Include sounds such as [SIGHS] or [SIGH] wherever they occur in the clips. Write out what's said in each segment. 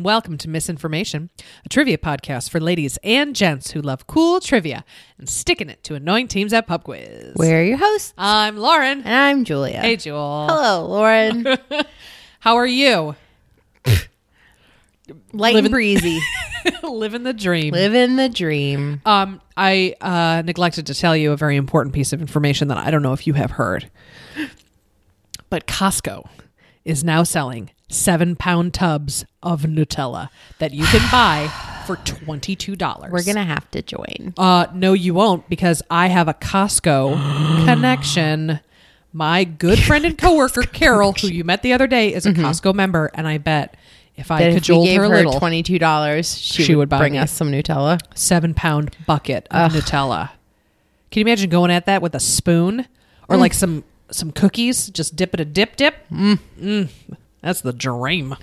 and welcome to Misinformation, a trivia podcast for ladies and gents who love cool trivia and sticking it to annoying teams at pub quiz. We're your hosts, I'm Lauren. and I'm Julia. Hey, Jewel. Hello, Lauren. [LAUGHS] How are you? Light Living- and breezy. [LAUGHS] Living the dream. Living the dream. Um, I uh, neglected to tell you a very important piece of information that I don't know if you have heard. But Costco is now selling seven pound tubs of Nutella that you can buy [SIGHS] for $22. We're going to have to join. Uh, no, you won't because I have a Costco [GASPS] connection. My good friend and [LAUGHS] coworker Carol, who you met the other day, is a Costco member, and I bet if I That if cajoled gave her little, $22, she, She would, would buy bring me. us some Nutella. seven pound bucket of Nutella. Can you imagine going at that with a spoon or like some some cookies? Just dip it a dip dip. Mm. That's the dream.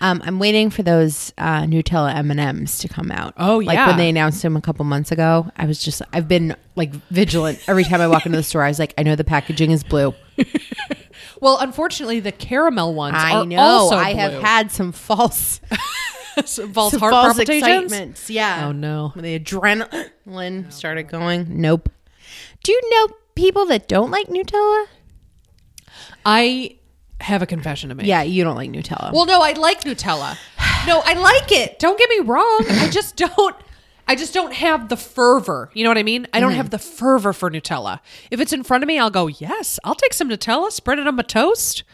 Um, I'm waiting for those uh, Nutella M&Ms to come out. Oh, yeah, Like when they announced them a couple months ago, I was just, I've been like vigilant. Every time I walk into the store, I was like, I know the packaging is blue. [LAUGHS] Well, unfortunately, the caramel ones I know. also I have had some false, [LAUGHS] some false some heart false palpitations. excitements. Yeah. Oh no. When the adrenaline started going. Nope. Do you know people that don't like Nutella? I have a confession to make. Yeah, you don't like Nutella. Well, no, I like Nutella. No, I like it. Don't get me wrong. I just don't. I just don't have the fervor. You know what I mean? I don't mm-hmm. have the fervor for Nutella. If it's in front of me, I'll go, yes, I'll take some Nutella, spread it on my toast.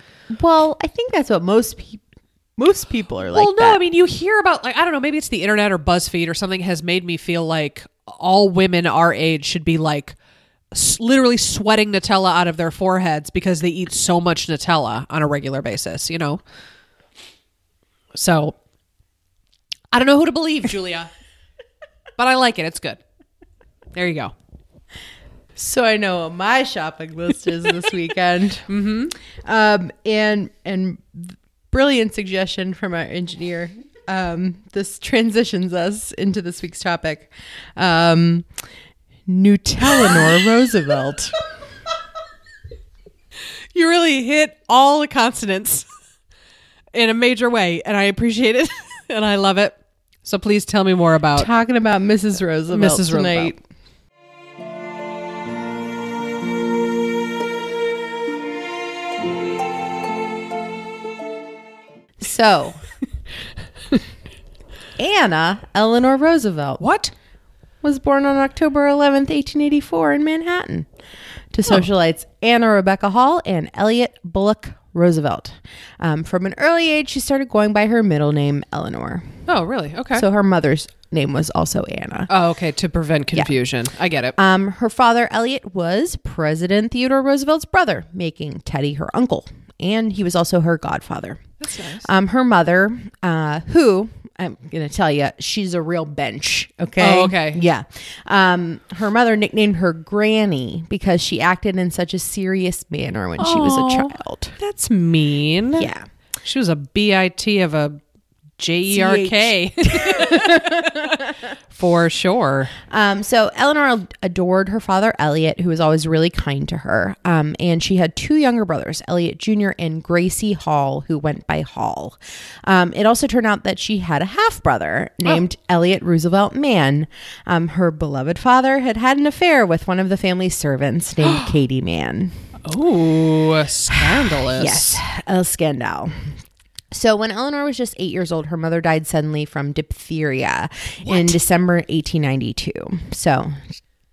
well, I think that's what most people most people are like. well, no, that. I mean, you hear about, like, I don't know, maybe it's the internet or BuzzFeed or something has made me feel like all women our age should be like literally sweating Nutella out of their foreheads because they eat so much Nutella on a regular basis, you know? So, I don't know who to believe, Julia, [LAUGHS] but I like it. It's good. There you go. so I know what my shopping list is this weekend. [LAUGHS] mm-hmm. um, and and brilliant suggestion from our engineer. Um, this transitions us into this week's topic. Um, Nutella [LAUGHS] Roosevelt. You really hit all the consonants in a major way, and I appreciate it [LAUGHS] and I love it. So please tell me more about Talking about Mrs. Roosevelt Mrs. tonight. So, [LAUGHS] Anna Eleanor Roosevelt what? Was born on October 11th, 1884 in Manhattan to socialites Anna Rebecca Hall and Elliot Bullock Roosevelt. Um, from an early age, she started going by her middle name, Eleanor. Oh, really? Okay. So her mother's name was also Anna. oh, okay. To prevent confusion, I get it. Um, her father, Elliot, was President Theodore Roosevelt's brother, making Teddy her uncle, and he was also her godfather. That's nice. Um, her mother, uh, who I'm gonna tell you, she's a real bench. Okay. Oh, okay. Yeah. Um, her mother nicknamed her Granny because she acted in such a serious manner when she was a child. That's mean. Yeah. She was a bit of a J E R K [LAUGHS] for sure. Um, so Eleanor adored her father Elliot, who was always really kind to her. Um, and she had two younger brothers, Elliot Jr. and Gracie Hall, who went by Hall. Um, it also turned out that she had a half brother named Elliot Roosevelt Mann. Um, her beloved father had had an affair with one of the family's servants [GASPS] named Katie Mann. Oh, scandalous. Yes, a scandal. So when Eleanor was just eight years old, her mother died suddenly from diphtheria in December 1892. So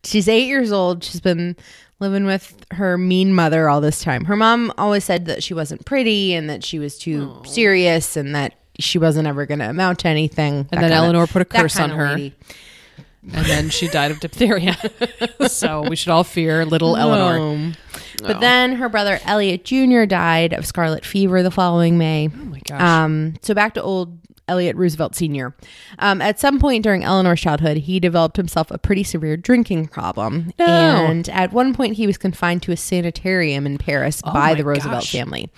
she's eight years old. She's been living with her mean mother all this time. Her mom always said that she wasn't pretty and that she was too serious and that she wasn't ever going to amount to anything. And then Eleanor put a curse on her. lady. And then she died of diphtheria. [LAUGHS] so we should all fear little Eleanor. But then her brother Elliot Jr. died of scarlet fever the following May. Oh my gosh. Um, so back to old Elliot Roosevelt Sr. Um, at some point during Eleanor's childhood, he developed himself a pretty severe drinking problem. No. And at one point, he was confined to a sanitarium in Paris by Oh my the Roosevelt gosh. family.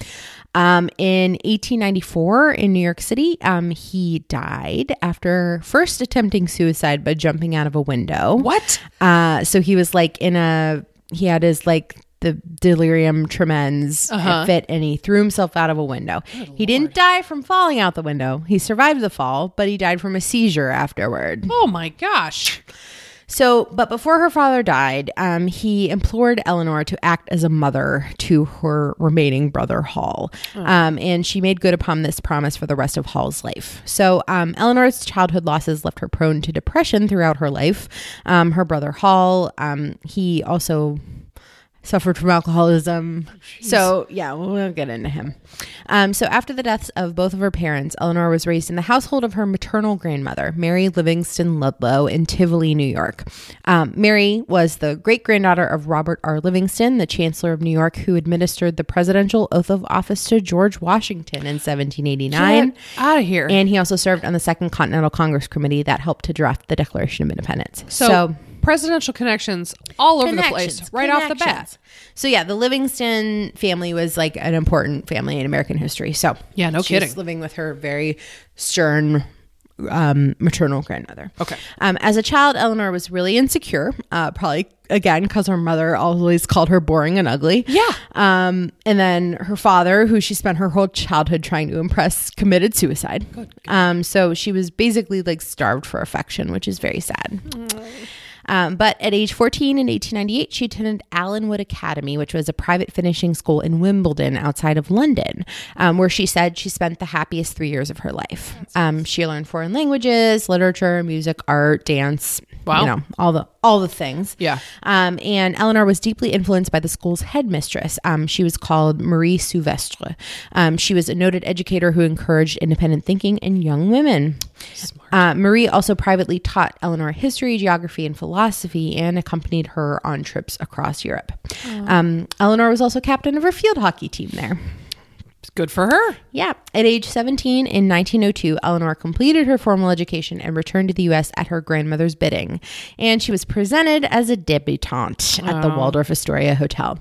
Um, in 1894 in New York City, um, he died after first attempting suicide by jumping out of a window. what? Uh, so he was like in a he had his like the delirium tremens Uh-huh. fit, and he threw himself out of a window. he didn't die from falling out the window. He survived the fall, but he died from a seizure afterward. Oh my gosh. So, but before her father died, um, he implored Eleanor to act as a mother to her remaining brother, Hall. Um, and she made good upon this promise for the rest of Hall's life. So, um, Eleanor's childhood losses left her prone to depression throughout her life. Um, her brother, Hall, um, he also suffered from alcoholism. so, yeah, we'll get into him. Um, so, after the deaths of both of her parents, Eleanor was raised in the household of her maternal grandmother, Mary Livingston Ludlow, in Tivoli, New York. Um, Mary was the great granddaughter of Robert R. Livingston, the Chancellor of New York, who administered the presidential oath of office to George Washington in 1789. Get out of here. And he also served on the Second Continental Congress Committee that helped to draft the Declaration of Independence. so, presidential connections all over the place right off the bat. So yeah, the Livingston family was like an important family in American history. So Yeah, no she's kidding. living with her very stern um, maternal grandmother. Okay. Um, as a child, Eleanor was really insecure. Uh, probably again because her mother always called her boring and ugly. Yeah. Um, and then her father, who she spent her whole childhood trying to impress, committed suicide. Um, so she was basically like starved for affection, which is very sad. Um, but at age 14 in 1898, she attended Allenswood Academy, which was a private finishing school in Wimbledon outside of London, um, where she said she spent the happiest three years of her life. Um, she learned foreign languages, literature, music, art, dance, Wow. you know, all the all the things. Yeah. Um, and Eleanor was deeply influenced by the school's headmistress. Um, she was called Marie Souvestre. Um, she was a noted educator who encouraged independent thinking in young women. Uh, Marie also privately taught Eleanor history, geography, and philosophy and accompanied her on trips across Europe. Um, Eleanor was also captain of her field hockey team there. Good for her. Yeah. At age 17 in 1902, Eleanor completed her formal education and returned to the U.S. at her grandmother's bidding. And she was presented as a debutante at the Waldorf Astoria Hotel.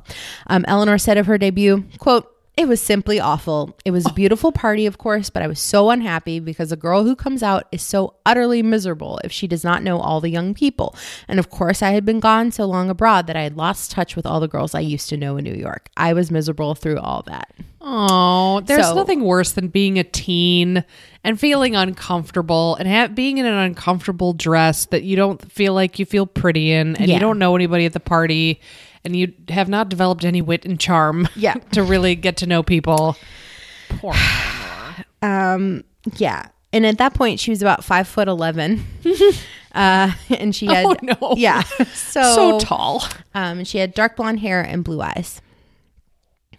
Um, Eleanor said of her debut, quote, it was simply awful. It was a beautiful party, of course, but I was so unhappy because a girl who comes out is so utterly miserable if she does not know all the young people. And of course, I had been gone so long abroad that I had lost touch with all the girls I used to know in New York. I was miserable through all that. Oh, there's So- nothing worse than being a teen and feeling uncomfortable and ha- being in an uncomfortable dress that you don't feel like you feel pretty in and Yeah. you don't know anybody at the party and you have not developed any wit and charm Yeah. [LAUGHS] to really get to know people. Poor [SIGHS] Um, yeah. And at that point, she was about five foot 11. [LAUGHS] uh, and she [LAUGHS] had, Oh, no. yeah. So, so tall. Um, she had dark blonde hair and blue eyes.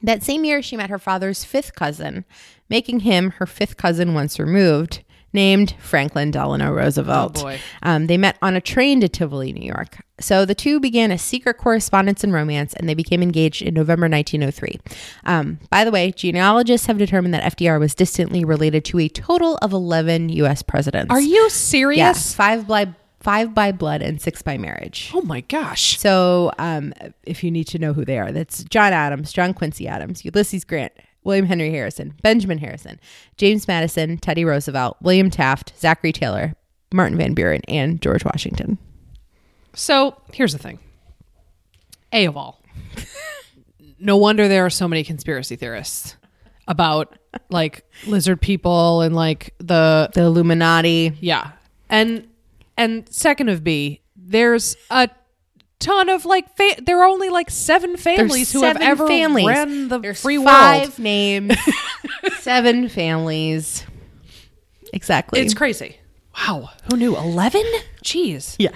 That same year, she met her father's fifth cousin, making him her fifth cousin once removed, named Franklin Delano Roosevelt. Oh, boy. Um, they met on a train to Tivoli, New York. So the two began a secret correspondence and romance, and they became engaged in November 1903. Um, by the way, genealogists have determined that FDR was distantly related to a total of 11 U.S. presidents. Are you serious? Yes, five by five by blood and six by marriage. Oh my gosh. So, um, if you need to know who they are, that's John Adams, John Quincy Adams, Ulysses Grant, William Henry Harrison, Benjamin Harrison, James Madison, Teddy Roosevelt, William Taft, Zachary Taylor, Martin Van Buren, and George Washington. So here's the thing. A of all, [LAUGHS] no wonder there are so many conspiracy theorists about like lizard people and like the The Illuminati. yeah, and and second of B, there's a ton of like fa- there are only like seven families who have ever families. ran the There's free five world. names, [LAUGHS] seven families. Exactly. It's crazy. Wow, who knew? Eleven? Jeez. Yeah.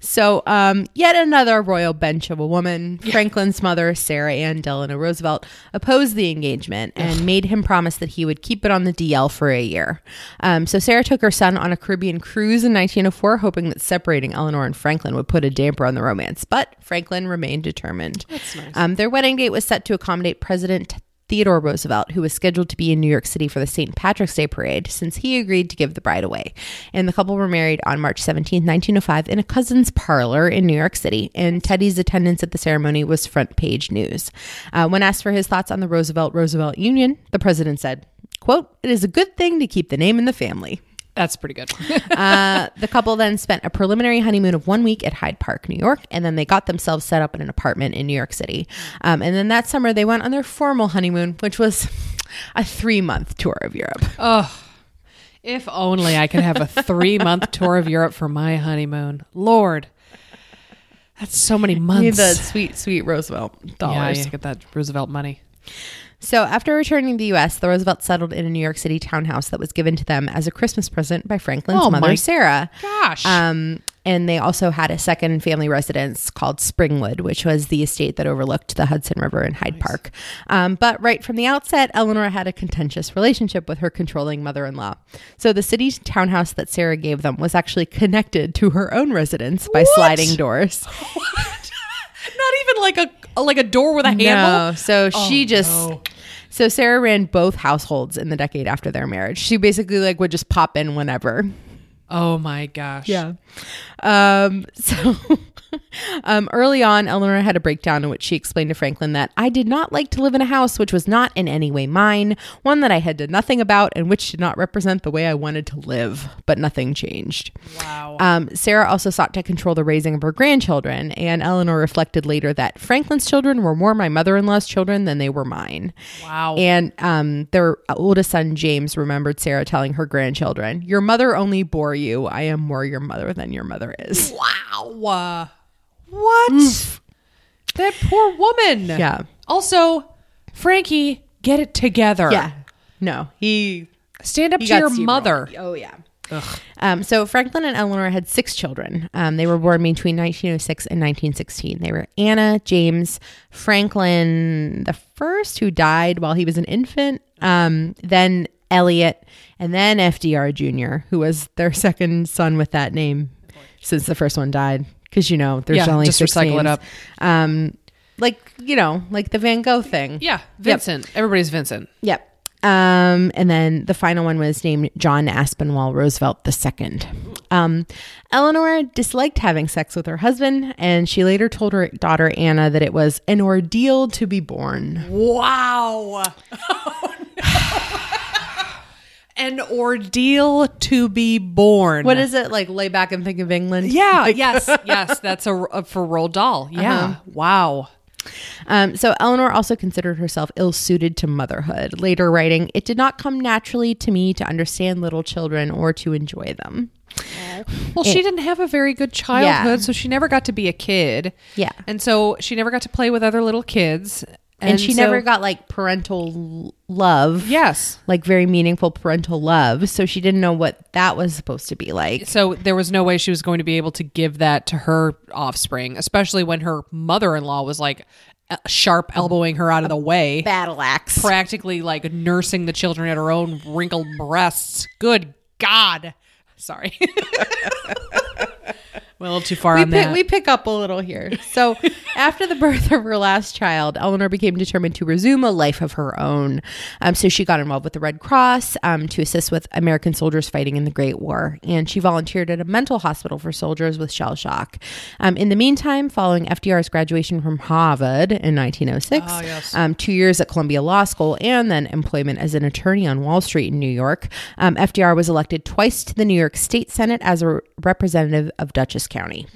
So, um, yet another royal bench of a woman, Franklin's mother, Sarah Ann Delano Roosevelt, opposed the engagement and made him promise that he would keep it on the DL for a year. Um, so, Sarah took her son on a Caribbean cruise in 1904, hoping that separating Eleanor and Franklin would put a damper on the romance. But Franklin remained determined. That's nice. Um, their wedding date was set to accommodate President Theodore Roosevelt, who was scheduled to be in New York City for the St. Patrick's Day parade, since he agreed to give the bride away. And the couple were married on March 17, 1905, in a cousin's parlor in New York City. And Teddy's attendance at the ceremony was front page news. Uh, when asked for his thoughts on the Roosevelt Roosevelt union, the president said, "quote It is a good thing to keep the name in the family." That's pretty good. [LAUGHS] uh, the couple then spent a preliminary honeymoon of one week at Hyde Park, New York, and then they got themselves set up in an apartment in New York City. Um, and then that summer, they went on their formal honeymoon, which was [LAUGHS] a three month tour of Europe. oh, if only I could have a three month tour of Europe for my honeymoon. Lord, that's so many months. Need the sweet, sweet Roosevelt yeah, dollars. you get that Roosevelt money. So, after returning to the U.S., the Roosevelts settled in a New York City townhouse that was given to them as a Christmas present by Franklin's Oh, mother, Sarah. Gosh. Um, and they also had a second family residence called Springwood, which was the estate that overlooked the Hudson River in Hyde Park. Um, but right from the outset, Eleanor had a contentious relationship with her controlling mother in law. So the city townhouse that Sarah gave them was actually connected to her own residence by What? sliding doors. [LAUGHS] Not even like a like a door with a handle. No, so she just. no. So Sarah ran both households in the decade after their marriage. She basically like would just pop in whenever. Oh my gosh. Um, [LAUGHS] so [LAUGHS] um, early on, Eleanor had a breakdown in which she explained to Franklin that I did not like to live in a house which was not in any way mine, one that I had done nothing about, and which did not represent the way I wanted to live. But nothing changed. Wow. Um, Sarah also sought to control the raising of her grandchildren, and Eleanor reflected later that Franklin's children were more my mother in law's children than they were mine. wow. And um, their oldest son, James, remembered Sarah telling her grandchildren, Your mother only bore you. I am more your mother than your mother is. wow. What? That poor woman. Yeah. Also, Frankie, get it together. Yeah. No, he. Stand up he to your mother. Oh, yeah. Um, so Franklin and Eleanor had six children. Um, they were born between 1906 and 1916. They were Anna, James, Franklin, the first who died while he was an infant, um, then Elliot, and then FDR Jr., who was their second son with that name since the first one died. Because you know, there's Yeah, only just six recycle it up. Um, like you know, like the Van Gogh thing. Yeah. Vincent. Everybody's Vincent. Yep. Um, and then the final one was named John Aspinwall Roosevelt II. Um, Eleanor disliked having sex with her husband, and she later told her daughter Anna that it was an ordeal to be born. Wow. [LAUGHS] An ordeal to be born. What is it like? Lay back and think of England. Yeah, [LAUGHS] yes, [LAUGHS] yes. That's a, a for Roald Dahl. Yeah. Uh-huh. Wow. Um, so Eleanor also considered herself ill suited to motherhood, later writing, It did not come naturally to me to understand little children or to enjoy them. Well, she didn't have a very good childhood, Yeah. so she never got to be a kid. Yeah. And so she never got to play with other little kids. And, she so- never got like parental love. Yes. like very meaningful parental love. So she didn't know what that was supposed to be like. So there was no way she was going to be able to give that to her offspring, especially when her mother-in-law was like sharp elbowing her out of the way, Battle axe. practically like nursing the children at her own wrinkled breasts. Good God. Sorry. [LAUGHS] A little too far We on pick, that. we pick up a little here. So, [LAUGHS] after the birth of her last child, Eleanor became determined to resume a life of her own. Um, so, she got involved with the Red Cross um, to assist with American soldiers fighting in the Great War. And she volunteered at a mental hospital for soldiers with shell shock. Um, in the meantime, following FDR's graduation from Harvard in 1906, Ah, yes. um, two years at Columbia Law School, and then employment as an attorney on Wall Street in New York, um, FDR was elected twice to the New York State Senate as a representative of Dutchess County.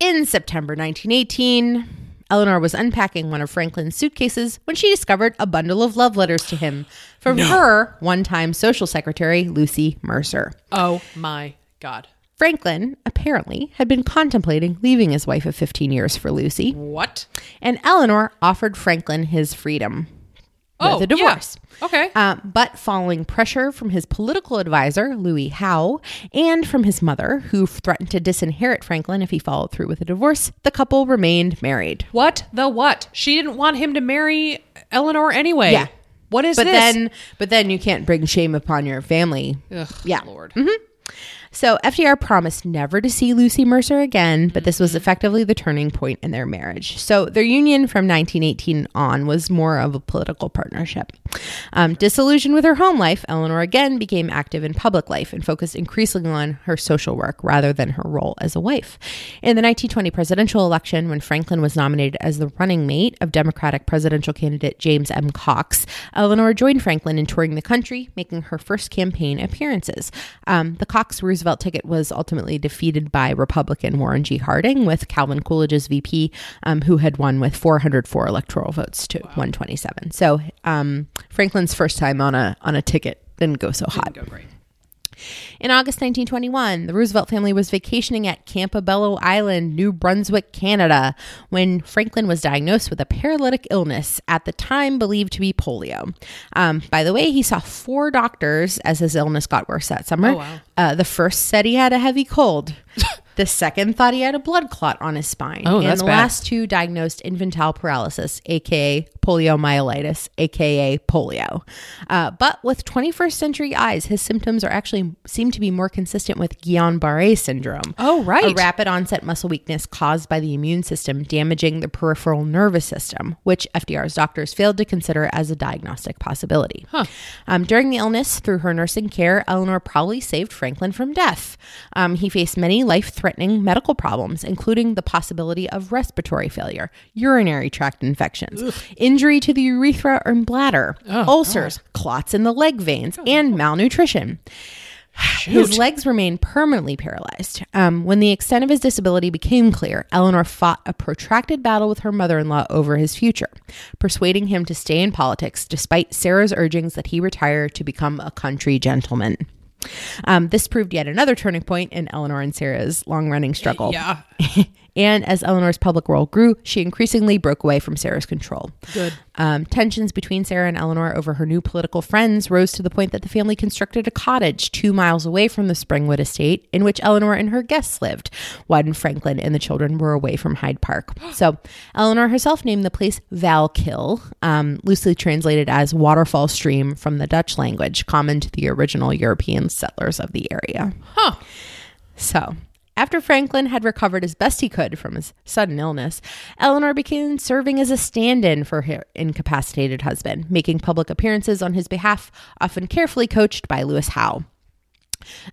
In September 1918, Eleanor was unpacking one of Franklin's suitcases when she discovered a bundle of love letters to him from her one time social secretary, Lucy Mercer. oh my God. Franklin apparently had been contemplating leaving his wife of 15 years for Lucy, What? and Eleanor offered Franklin his freedom with Oh, a divorce. yeah. Okay. Uh, but following pressure from his political advisor, Louis Howe, and from his mother, who threatened to disinherit Franklin if he followed through with a divorce, the couple remained married. What the what? She didn't want him to marry Eleanor anyway. Yeah. What is But this? then, but then you can't bring shame upon your family. Ugh, Yeah. Lord. So FDR promised never to see Lucy Mercer again, but this was effectively the turning point in their marriage. So their union from 1918 on was more of a political partnership. Um, disillusioned with her home life, Eleanor again became active in public life and focused increasingly on her social work rather than her role as a wife. In the 1920 presidential election, when Franklin was nominated as the running mate of Democratic presidential candidate James M. Cox, Eleanor joined Franklin in touring the country, making her first campaign appearances. Um, the Cox Roosevelt ticket was ultimately defeated by Republican Warren G. Harding, with Calvin Coolidge's VP, um, who had won with 404 electoral votes to 127. So um, Franklin's first time on a on a ticket didn't go so hot. Go great. In August 1921, the Roosevelt family was vacationing at Campobello Island, New Brunswick, Canada, when Franklin was diagnosed with a paralytic illness, at the time believed to be polio. Um, by the way, he saw four doctors as his illness got worse that summer. Oh, wow. Uh, the first said he had a heavy cold. [LAUGHS] The second thought he had a blood clot on his spine. Oh, and the bad. last two diagnosed infantile paralysis, aka poliomyelitis, aka polio. Uh, but with 21st century eyes, his symptoms are actually seem to be more consistent with Guillain-Barré syndrome. Oh, right. A rapid onset muscle weakness caused by the immune system damaging the peripheral nervous system, which FDR's doctors failed to consider as a diagnostic possibility. Huh. Um, during the illness, through her nursing care, Eleanor probably saved Franklin from death. Um, he faced many life threatening medical problems, including the possibility of respiratory failure, urinary tract infections, injury to the urethra and bladder, ulcers, clots in the leg veins, and malnutrition. His legs remained permanently paralyzed. Um, when the extent of his disability became clear, Eleanor fought a protracted battle with her mother in law over his future, persuading him to stay in politics despite Sarah's urgings that he retire to become a country gentleman. Um, this proved yet another turning point in Eleanor and Sarah's long running struggle. Yeah. [LAUGHS] and as Eleanor's public role grew, she increasingly broke away from Sarah's control. Good. Um, tensions between Sarah and Eleanor over her new political friends rose to the point that the family constructed a cottage two miles away from the Springwood estate in which Eleanor and her guests lived when Franklin and the children were away from Hyde Park. [GASPS] So Eleanor herself named the place Valkill, um, loosely translated as waterfall stream from the Dutch language, common to the original European settlers of the area. Huh. So, after Franklin had recovered as best he could from his sudden illness, Eleanor began serving as a stand in for her incapacitated husband, making public appearances on his behalf, often carefully coached by Louis Howe.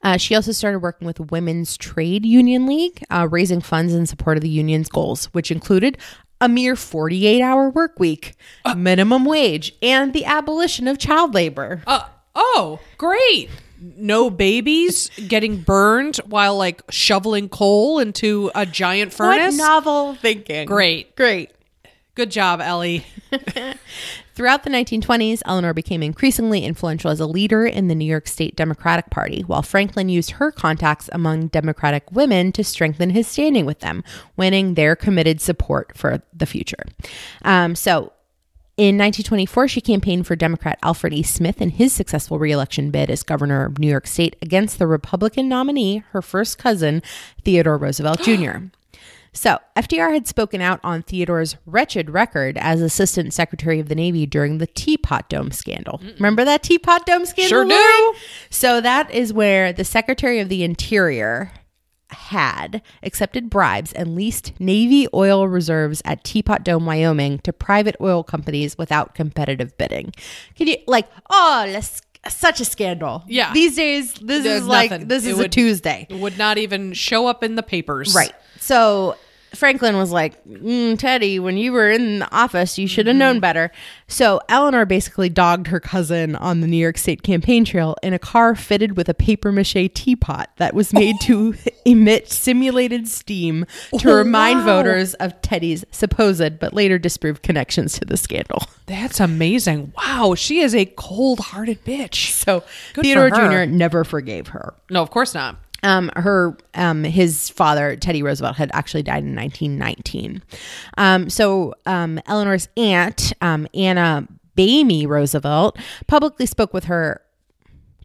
Uh, she also started working with Women's Trade Union League, uh, raising funds in support of the union's goals, which included a mere 48 hour work week, a minimum wage, and the abolition of child labor. Uh, oh, great. No babies getting burned while like shoveling coal into a giant furnace. What novel thinking? Great. Great. Good job, Ellie. [LAUGHS] Throughout the 1920s, Eleanor became increasingly influential as a leader in the New York State Democratic Party, while Franklin used her contacts among Democratic women to strengthen his standing with them, winning their committed support for the future. Um, so, in 1924, she campaigned for Democrat Alfred E. Smith in his successful reelection bid as governor of New York State against the Republican nominee, her first cousin, Theodore Roosevelt [GASPS] Jr. So, FDR had spoken out on Theodore's wretched record as Assistant Secretary of the Navy during the Teapot Dome scandal. Remember that Teapot Dome scandal? Sure do. So, that is where the Secretary of the Interior had accepted bribes and leased Navy oil reserves at Teapot Dome, Wyoming to private oil companies without competitive bidding. Can you, like, oh, that's such a scandal. Yeah. These days, this There's is like, nothing. this It is a would- Tuesday. It would not even show up in the papers. Right. So Franklin was like, mm, Teddy, when you were in the office, you should have known better. So Eleanor basically dogged her cousin on the New York State campaign trail in a car fitted with a paper mache teapot that was made to [LAUGHS] emit simulated steam to Oh, remind wow. voters of Teddy's supposed but later disproved connections to the scandal. [LAUGHS] That's amazing. Wow, she is a cold-hearted bitch. So Good Theodore. Jr. never forgave her. No, of course not. Um, her, um, his father, Teddy Roosevelt, had actually died in 1919. Um, so, um, Eleanor's aunt, um, Anna Bamie Roosevelt, publicly spoke with her,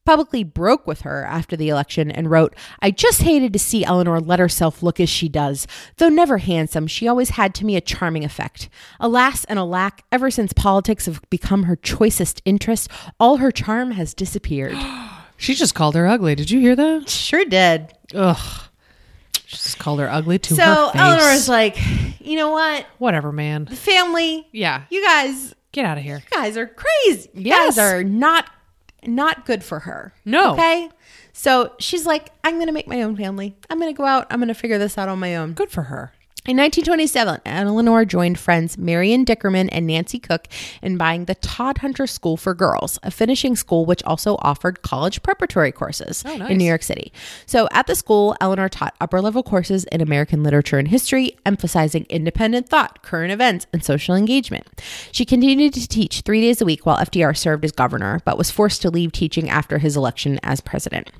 publicly broke with her after the election and wrote, I just hated to see Eleanor let herself look as she does. Though never handsome, she always had to me a charming effect. Alas and alack, ever since politics have become her choicest interest, all her charm has disappeared. [GASPS] [GASPS] She just called her ugly. Did you hear that? Sure did. Ugh. She just called her ugly to So her face. Eleanor's like, you know what? Whatever, man. The family, Yeah. you guys, Get out of here. you guys are crazy. You Yes. guys are not not good for her. No. Okay. So she's like, I'm gonna make my own family. I'm gonna go out. I'm gonna figure this out on my own. Good for her. In 1927, Eleanor joined friends Marion Dickerman and Nancy Cook in buying the Todhunter School for Girls, a finishing school which also offered college preparatory courses Oh, nice. in New York City. So at the school, Eleanor taught upper level courses in American literature and history, emphasizing independent thought, current events, and social engagement. She continued to teach three days a week while FDR served as governor, but was forced to leave teaching after his election as president.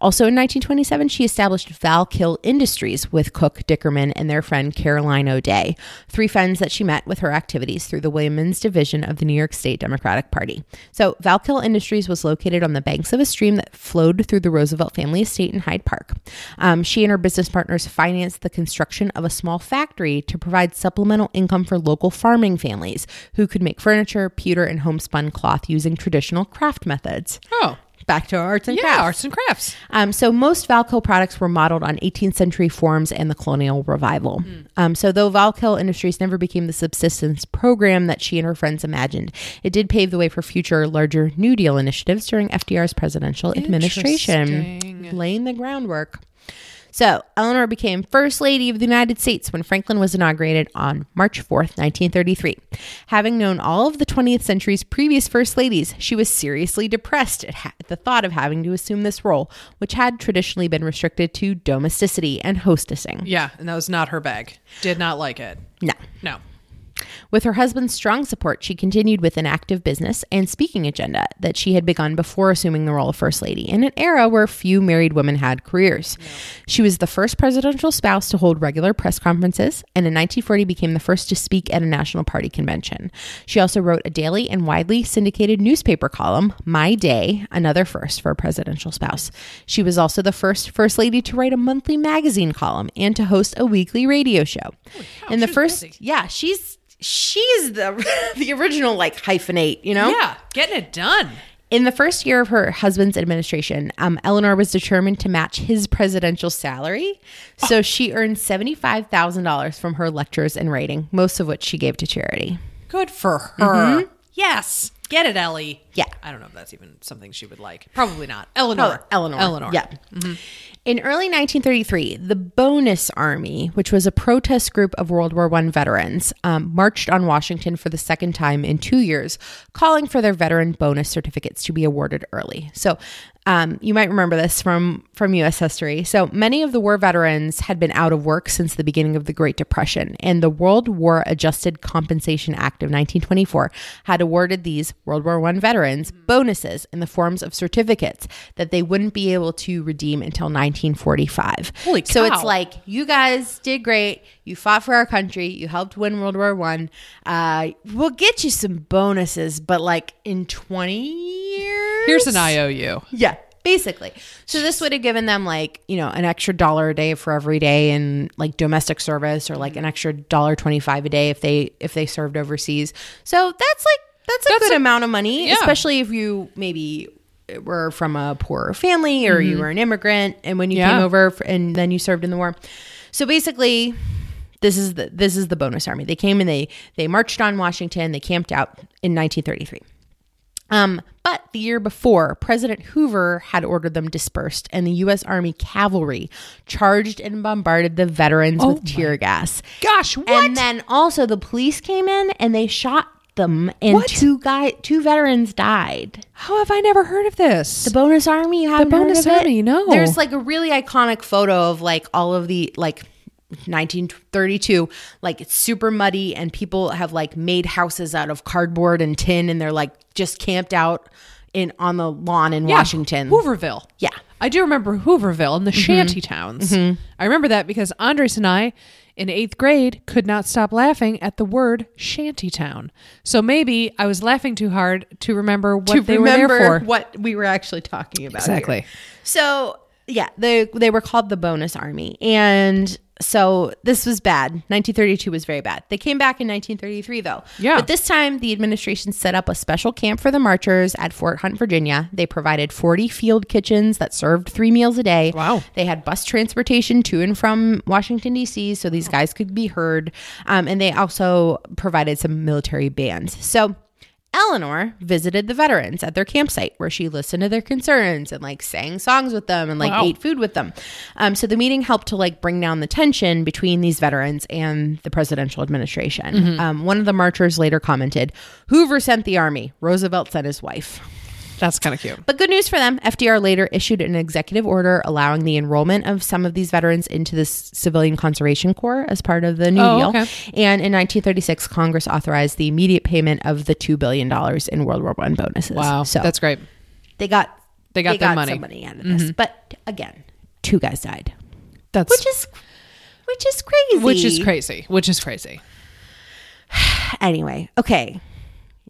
Also in 1927, she established Valkill Industries with Cook, Dickerman, and their friend Caroline O'Day, three friends that she met with her activities through the Women's Division of the New York State Democratic Party. So Valkill Industries was located on the banks of a stream that flowed through the Roosevelt family estate in Hyde Park. Um, she and her business partners financed the construction of a small factory to provide supplemental income for local farming families who could make furniture, pewter, and homespun cloth using traditional craft methods. Oh. Back to arts and Yeah, crafts. arts and crafts. Um, so most Valkill products were modeled on 18th century forms and the colonial revival. Um, so though Valkill Industries never became the subsistence program that she and her friends imagined, it did pave the way for future larger New Deal initiatives during FDR's presidential administration, laying the groundwork. So, Eleanor became First Lady of the United States when Franklin was inaugurated on March 4th, 1933. Having known all of the 20th century's previous First Ladies, she was seriously depressed at, ha- at the thought of having to assume this role, which had traditionally been restricted to domesticity and hostessing. Yeah, and that was not her bag. Did not like it. No. No. With her husband's strong support, she continued with an active business and speaking agenda that she had begun before assuming the role of First Lady in an era where few married women had careers. She was the first presidential spouse to hold regular press conferences and in 1940 became the first to speak at a National Party convention. She also wrote a daily and widely syndicated newspaper column, My Day, another first for a presidential spouse. She was also the first First Lady to write a monthly magazine column and to host a weekly radio show. in the first, busy. yeah, she's she's the [LAUGHS] the original like hyphenate, you know? Yeah, getting it done. In the first year of her husband's administration, um, Eleanor was determined to match his presidential salary. So ah. she earned $75,000 from her lectures and writing, most of which she gave to charity. Good for her. Mm-hmm. Yes. Get it, Ellie. Yeah. I don't know if that's even something she would like. Probably not. Eleanor. Oh, Eleanor. Eleanor. Yeah. Mm-hmm. In early 1933, the Bonus Army, which was a protest group of World War I veterans, um, marched on Washington for the second time in two years, calling for their veteran bonus certificates to be awarded early. So um, you might remember this from from U.S. history. So many of the war veterans had been out of work since the beginning of the Great Depression, and the World War Adjusted Compensation Act of 1924 had awarded these World War I veterans bonuses in the forms of certificates that they wouldn't be able to redeem until 1945. Holy So it's like you guys did great. You fought for our country. You helped win World War One. Uh, we'll get you some bonuses, but like in 20 years, Here's an IOU. yeah, basically. So this would have given them like, you know, an extra dollar a day for every day in like domestic service or like an extra dollar 25 a day if they if they served overseas. So that's like that's a That's good a- amount of money, Yeah. especially if you maybe were from a poorer family or you were an immigrant and when you Yeah. came over f- and then you served in the war. So basically this is the this is the bonus army. They came and they they marched on Washington, they camped out in 1933. Um, but the year before, President Hoover had ordered them dispersed, and the U.S. Army cavalry charged and bombarded the veterans with tear gas. Gosh, what? And then also the police came in and they shot them, and What? two guy two veterans died. How have I never heard of this? The bonus army, you haven't bonus heard of it? army, no. There's like a really iconic photo of like all of the like 1932 like it's super muddy and people have like made houses out of cardboard and tin and they're like just camped out in on the lawn in Yeah, Washington. Hooverville. Yeah. I do remember Hooverville and the mm-hmm. shanty towns. Mm-hmm. I remember that because Andres and I in eighth grade could not stop laughing at the word shantytown. So maybe I was laughing too hard to remember what to they remember were there for. what we were actually talking about. here. Exactly. So yeah, they they were called the bonus army. And so this was bad. 1932 was very bad. They came back in 1933 though. Yeah. But this time the administration set up a special camp for the marchers at Fort Hunt, Virginia. They provided 40 field kitchens that served 3 meals a day. Wow. They had bus transportation to and from Washington D.C. so these guys could be heard. Um, and they also provided some military bands. So Eleanor visited the veterans at their campsite where she listened to their concerns and like sang songs with them and like Wow. ate food with them. Um, so the meeting helped to like bring down the tension between these veterans and the presidential administration. Um, one of the marchers later commented, Hoover sent the army, Roosevelt sent his wife. That's kind of cute. But good news for them, FDR later issued an executive order allowing the enrollment of some of these veterans into the Civilian Conservation Corps as part of the New Oh, Deal. okay. And in 1936, Congress authorized the immediate payment of the $2 billion in World War One bonuses. Wow. So That's great. they got They got their money. Mm-hmm. some money out of this. But again, two guys died, That's which is which is crazy. which is crazy. Which is crazy. [SIGHS] Anyway, okay.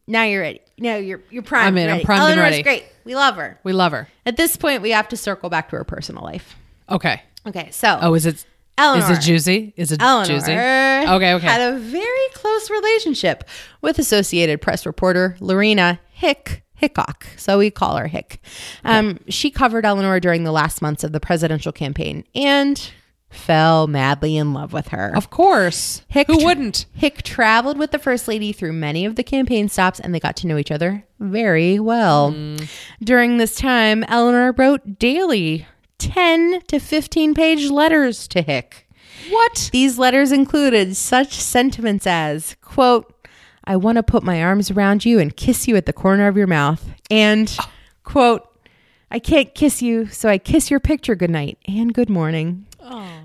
Now you're ready. No, you're you're primed. I'm in. I'm ready. primed and Eleanor's ready. great. We love her. We love her. At this point, we have to circle back to her personal life. Okay. Okay, so Oh, is it? Eleanor. Is it juicy? Is it Eleanor juicy? Okay. Okay. had a very close relationship with Associated Press reporter Lorena Hick Hickok. So we call her Hick. Um, She covered Eleanor during the last months of the presidential campaign and fell madly in love with her. of course. Hick Who tra- wouldn't? Hick traveled with the first lady through many of the campaign stops and they got to know each other very well. Mm. During this time, Eleanor wrote daily 10 to 15 page letters to Hick. What? These letters included such sentiments as, quote, I want to put my arms around you and kiss you at the corner of your mouth. And, quote, I can't kiss you, so I kiss your picture goodnight and good morning.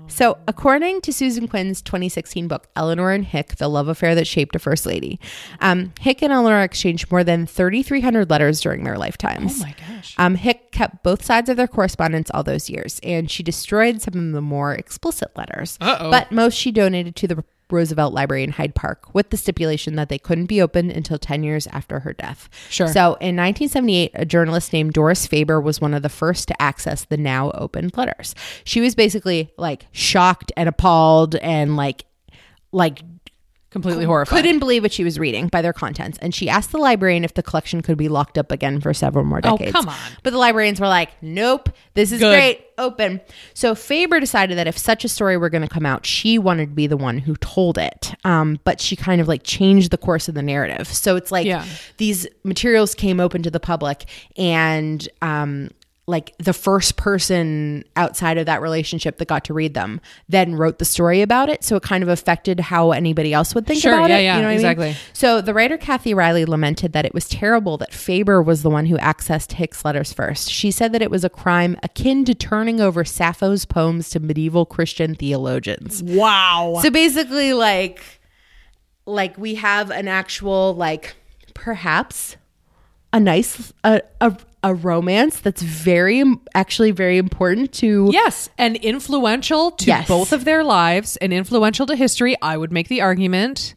So, according to Susan Quinn's 2016 book, Eleanor and Hick, The Love Affair That Shaped a First Lady, um, Hick and Eleanor exchanged more than 3,300 letters during their lifetimes. Oh my gosh. Um, Hick kept both sides of their correspondence all those years, and she destroyed some of the more explicit letters. Uh-oh. But most she donated to the Roosevelt Library in Hyde Park with the stipulation that they couldn't be opened until 10 years after her death. Sure. So in 1978, a journalist named Doris Faber was one of the first to access the now opened letters. She was basically like shocked and appalled and like like Completely horrified. couldn't believe what she was reading by their contents. And she asked the librarian if the collection could be locked up again for several more decades. Oh, decades. come on. But the librarians were like, nope, this is Good. great, open. So Faber decided that if such a story were going to come out, she wanted to be the one who told it. Um, but she kind of like changed the course of the narrative. So it's like Yeah. these materials came open to the public and, um, like the first person outside of that relationship that got to read them then wrote the story about it so it kind of affected how anybody else would think Sure, about yeah, it yeah, you know what I mean? exactly. So the writer Kathy Riley lamented that it was terrible that Faber was the one who accessed Hick's letters first. She said that it was a crime akin to turning over Sappho's poems to medieval Christian theologians. wow. So basically, like, like we have an actual like perhaps a nice a a, a romance that's very actually very important to Yes, and influential to Yes. both of their lives and influential to history. I would make the argument.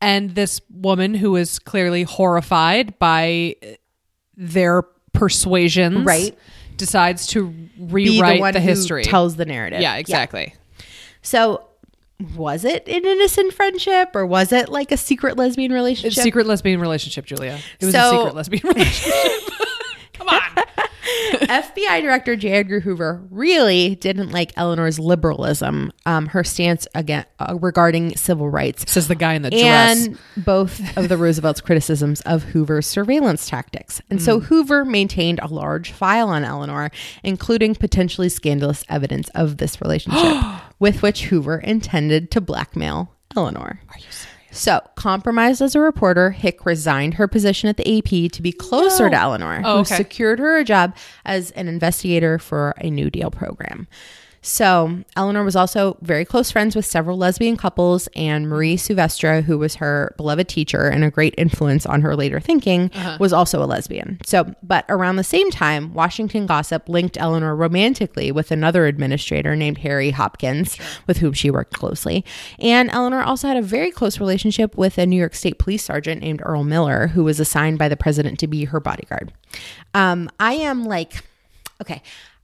And this woman who is clearly horrified by uh, their persuasions, Right. decides to rewrite the the, history. tells the narrative. yeah, exactly. So was it an innocent friendship or was it like a secret lesbian relationship? secret lesbian relationship, Julia. It was a secret lesbian [LAUGHS] relationship. Come on. [LAUGHS] FBI Director J. Edgar Hoover really didn't like Eleanor's liberalism, um, her stance again uh, regarding civil rights, Says the guy in the dress. and both of the Roosevelt's criticisms of Hoover's surveillance tactics. And so Hoover maintained a large file on Eleanor, including potentially scandalous evidence of this relationship, [GASPS] with which Hoover intended to blackmail Eleanor. Are you serious? So, compromised as a reporter, Hick resigned her position at the AP to be closer to Eleanor, Oh, who okay. secured her a job as an investigator for a New Deal program. So, Eleanor was also very close friends with several lesbian couples, and Marie Souvestre, who was her beloved teacher and a great influence on her later thinking, was also a lesbian. So, but around the same time, Washington gossip linked Eleanor romantically with another administrator named Harry Hopkins, with whom she worked closely. And Eleanor also had a very close relationship with a New York State police sergeant named Earl Miller, who was assigned by the president to be her bodyguard. Um, I am like, okay.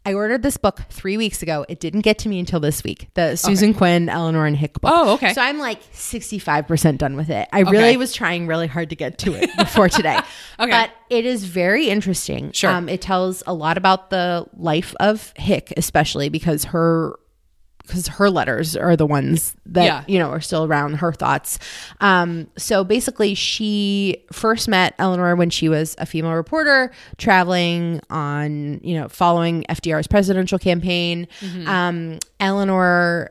I ordered this book three weeks ago. It didn't get to me until this week. The Susan Quinn, Eleanor and Hick book. Oh, okay. So I'm like 65% done with it. I really was trying really hard to get to it before today. [LAUGHS] Okay. But it is very interesting. Sure. Um, it tells a lot about the life of Hick, especially because her because her letters are the ones that Yeah. you know are still around her thoughts. Um, so basically she first met eleanor when she was a female reporter traveling on you know following fdr's presidential campaign. Um, eleanor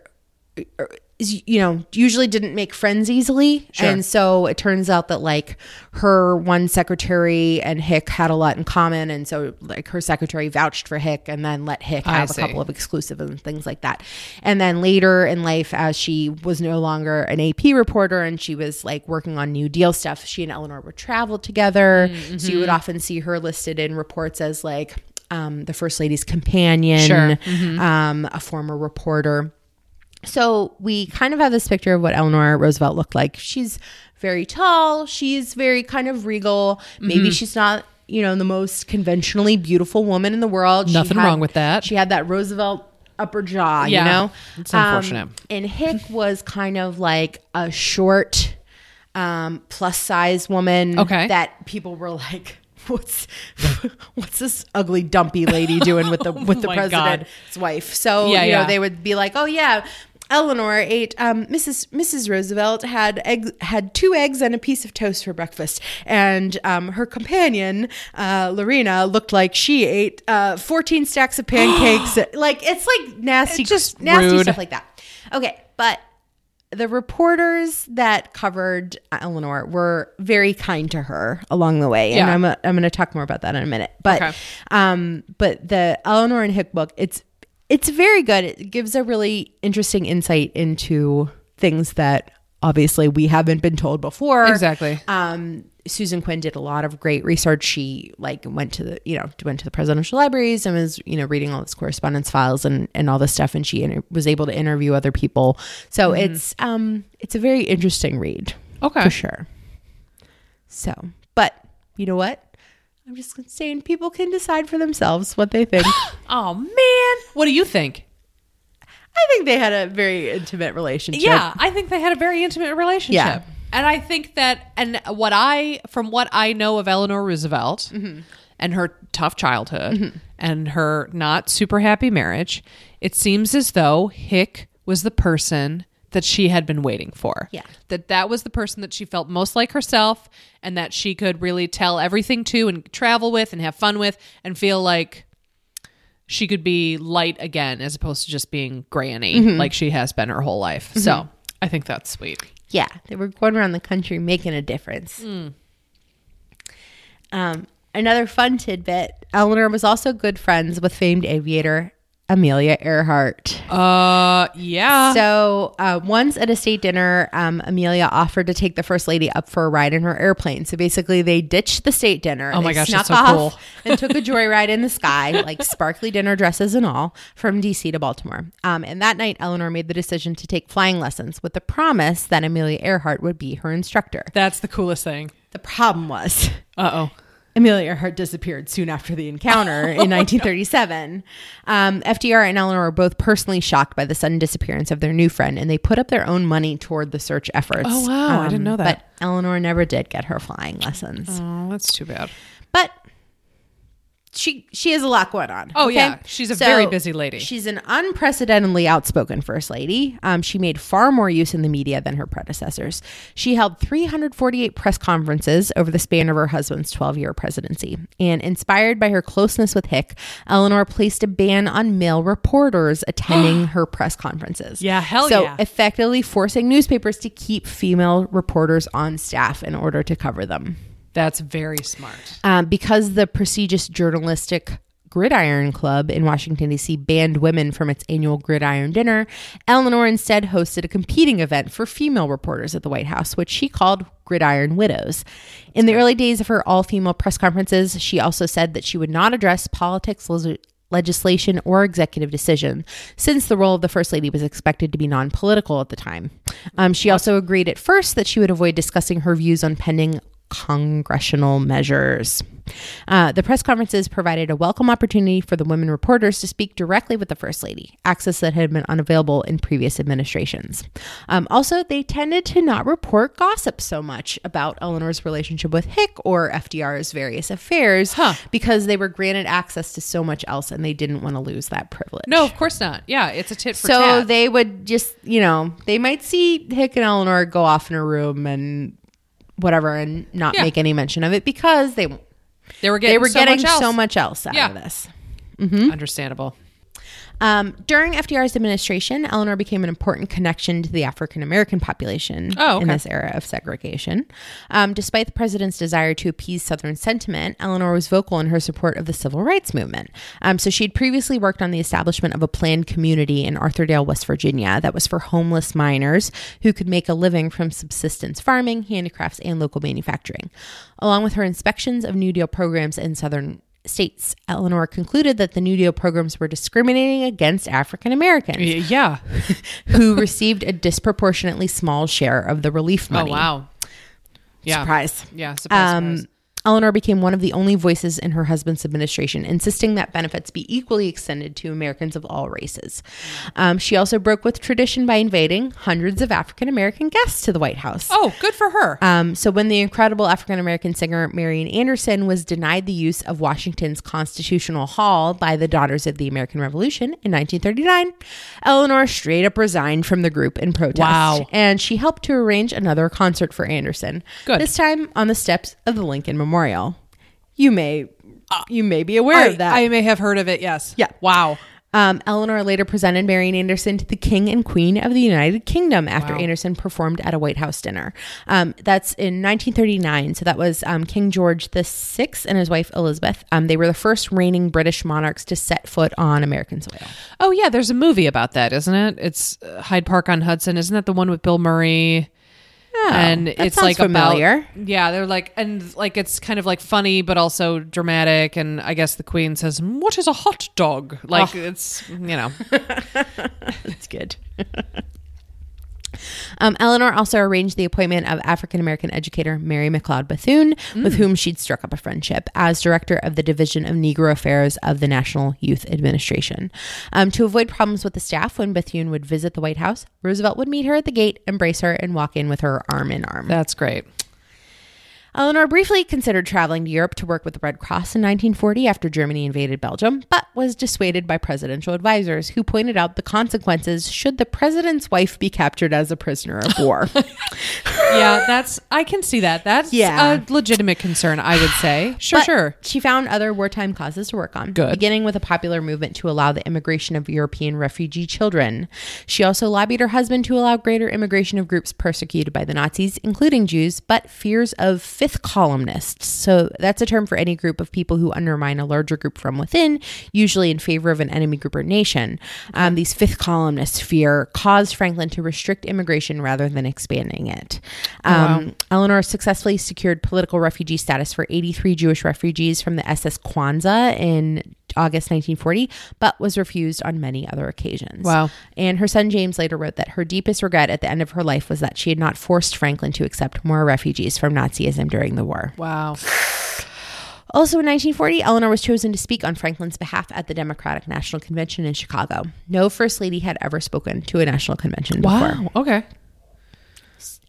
you know usually didn't make friends easily and so it turns out that like her one secretary and hick had a lot in common and so like her secretary vouched for hick and then let hick I have a couple of exclusive and things like that and then later in life as she was no longer an ap reporter and she was like working on new deal stuff she and eleanor would travel together so you would Mm-hmm. often see her listed in reports as like um, the first lady's companion Sure. Mm-hmm. um, a former reporter so we kind of have this picture of what Eleanor Roosevelt looked like. She's very tall. She's very kind of regal. Maybe Mm-hmm. she's not, you know, the most conventionally beautiful woman in the world. Nothing had- wrong with that. She had that Roosevelt upper jaw, Yeah, you know? it's unfortunate. Um, and Hick was kind of like a short, um, plus size woman Okay. that people were like, [LAUGHS] What's [LAUGHS] what's this ugly dumpy lady doing with the [LAUGHS] with the Oh my God. president's wife? So Yeah, you know yeah. they would be like, oh yeah, Eleanor ate um, Mrs. Mrs. Roosevelt had egg had two eggs and a piece of toast for breakfast, and um, her companion uh, Lorena looked like she ate uh, fourteen stacks of pancakes. [GASPS] like it's like nasty, It's just nasty rude. stuff like that. Okay, but the reporters that covered Eleanor were very kind to her along the way, and Yeah. I'm a, I'm going to talk more about that in a minute. But Okay. um, but the Eleanor and Hick book, it's it's very good. It gives a really interesting insight into things that obviously we haven't been told before. Exactly. Um, Susan Quinn did a lot of great research. She like went to the you know went to the presidential libraries and was you know reading all this correspondence files and and all this stuff, and she inter- was able to interview other people. So it's um it's a very interesting read Okay. for sure. So, but you know what? I'm just saying people can decide for themselves what they think. [GASPS] Oh man, what do you think? I think they had a very intimate relationship. Yeah, I think they had a very intimate relationship. Yeah. And I think that, and what I, from what I know of Eleanor Roosevelt mm-hmm. and her tough childhood mm-hmm. and her not super happy marriage, it seems as though Hick was the person that she had been waiting for. Yeah. That that was the person that she felt most like herself and that she could really tell everything to and travel with and have fun with and feel like she could be light again as opposed to just being granny like she has been her whole life. So I think that's sweet. Yeah, they were going around the country making a difference. Hmm. Um, another fun tidbit Eleanor was also good friends with famed aviator Amelia Earhart. Uh, yeah. So uh, once at a state dinner, um, Amelia offered to take the first lady up for a ride in her airplane. So basically, they ditched the state dinner. Oh my gosh, that's so off cool. and took a joyride in the sky, [LAUGHS] like sparkly dinner dresses and all, from DC to Baltimore. Um, and that night, Eleanor made the decision to take flying lessons with the promise that Amelia Earhart would be her instructor. that's the coolest thing. The problem was. Uh oh. Amelia Earhart disappeared soon after the encounter [LAUGHS] in 1937. Um, FDR and Eleanor were both personally shocked by the sudden disappearance of their new friend, and they put up their own money toward the search efforts. Um, Oh, wow. I didn't know that. But Eleanor never did get her flying lessons. Oh, that's too bad. But she she has a lot going on. Oh, yeah. She's a very busy lady. She's an unprecedentedly outspoken first lady. Um, she made far more use in the media than her predecessors. She held 348 press conferences over the span of her husband's 12 year presidency. And inspired by her closeness with Hick, Eleanor placed a ban on male reporters [GASPS] attending her press conferences. Yeah, hell so yeah. So effectively forcing newspapers to keep female reporters on staff in order to cover them That's very smart. um, because the prestigious journalistic Gridiron Club in Washington, D.C. banned women from its annual Gridiron Dinner, Eleanor instead hosted a competing event for female reporters at the White House, which she called Gridiron Widows. In the early days of her all female press conferences, she also said that she would not address politics, leg- legislation, or executive decision, since the role of the First Lady was expected to be non political at the time. Um, she also agreed at first that she would avoid discussing her views on pending congressional measures. Uh, the press conferences provided a welcome opportunity for the women reporters to speak directly with the First Lady, access that had been unavailable in previous administrations. Um, also, they tended to not report gossip so much about Eleanor's relationship with Hick or FDR's various affairs Huh. because they were granted access to so much else and they didn't want to lose that privilege. No, of course not. Yeah, it's a tit for So tat. they would just, you know, they might see Hick and Eleanor go off in a room and whatever and not Yeah. make any mention of it because they they were getting they were so getting much else. so much else out Yeah. of this. Mm-hmm. Understandable. Um, during FDR's administration, Eleanor became an important connection to the African American population Oh, in this era of segregation. Um, despite the president's desire to appease Southern sentiment, Eleanor was vocal in her support of the civil rights movement. Um, so she had previously worked on the establishment of a planned community in Arthurdale, West Virginia, that was for homeless miners who could make a living from subsistence farming, handicrafts, and local manufacturing. Along with her inspections of New Deal programs in Southern states, Eleanor concluded that the New Deal programs were discriminating against African Americans Yeah. [LAUGHS] who received a disproportionately small share of the relief money. Oh wow. Yeah. Surprise. Yeah. Surprise. Um, surprise. Eleanor became one of the only voices in her husband's administration, insisting that benefits be equally extended to Americans of all races. Um, she also broke with tradition by inviting hundreds of African American guests to the White House. Oh, good for her. Um, so when the incredible African American singer Marian Anderson was denied the use of Washington's Constitutional Hall by the Daughters of the American Revolution in 1939, Eleanor straight up resigned from the group in protest. Wow. And she helped to arrange another concert for Anderson. Good. This time on the steps of the Lincoln Memorial. You may you may be aware I, of that. I may have heard of it. Yes. Yeah. Wow. Um, Eleanor later presented Marian Anderson to the King and Queen of the United Kingdom after Wow. Anderson performed at a White House dinner. Um, that's in 1939. So that was um, King George the Sixth and his wife Elizabeth. Um, they were the first reigning British monarchs to set foot on American soil. Oh yeah, there's a movie about that, isn't it? It's uh, Hyde Park on Hudson. Isn't that the one with Bill Murray? And Oh, it's like familiar. About, yeah, they're like, and like it's kind of like funny, but also dramatic. And I guess the Queen says, "What is a hot dog?" Like oh. it's you know, [LAUGHS] That's good. [LAUGHS] Um, Eleanor also arranged the appointment of African American educator Mary McLeod Bethune, with whom she'd struck up a friendship, as director of the Division of Negro Affairs of the National Youth Administration. Um, to avoid problems with the staff when Bethune would visit the White House, Roosevelt would meet her at the gate, embrace her, and walk in with her arm in arm. that's great. Eleanor briefly considered traveling to Europe to work with the Red Cross in 1940 after Germany invaded Belgium, but was dissuaded by presidential advisors who pointed out the consequences should the president's wife be captured as a prisoner of war. [LAUGHS] [LAUGHS] Yeah, that's I can see that. That's Yeah. a legitimate concern. I would say. [SIGHS] Sure, But sure. She found other wartime causes to work on, Good. beginning with a popular movement to allow the immigration of European refugee children. She also lobbied her husband to allow greater immigration of groups persecuted by the Nazis, including Jews, but fears of fifth columnists. So that's a term for any group of people who undermine a larger group from within, usually in favor of an enemy group or nation. Um, these fifth columnists fear caused Franklin to restrict immigration rather than expanding it. Um, Eleanor successfully secured political refugee status for 83 Jewish refugees from the SS Quanza in August 1940, but was refused on many other occasions. Wow. And her son James later wrote that her deepest regret at the end of her life was that she had not forced Franklin to accept more refugees from Nazism during the war. Wow. Also in 1940, Eleanor was chosen to speak on Franklin's behalf at the Democratic National Convention in Chicago. No first lady had ever spoken to a national convention before. Wow. Okay.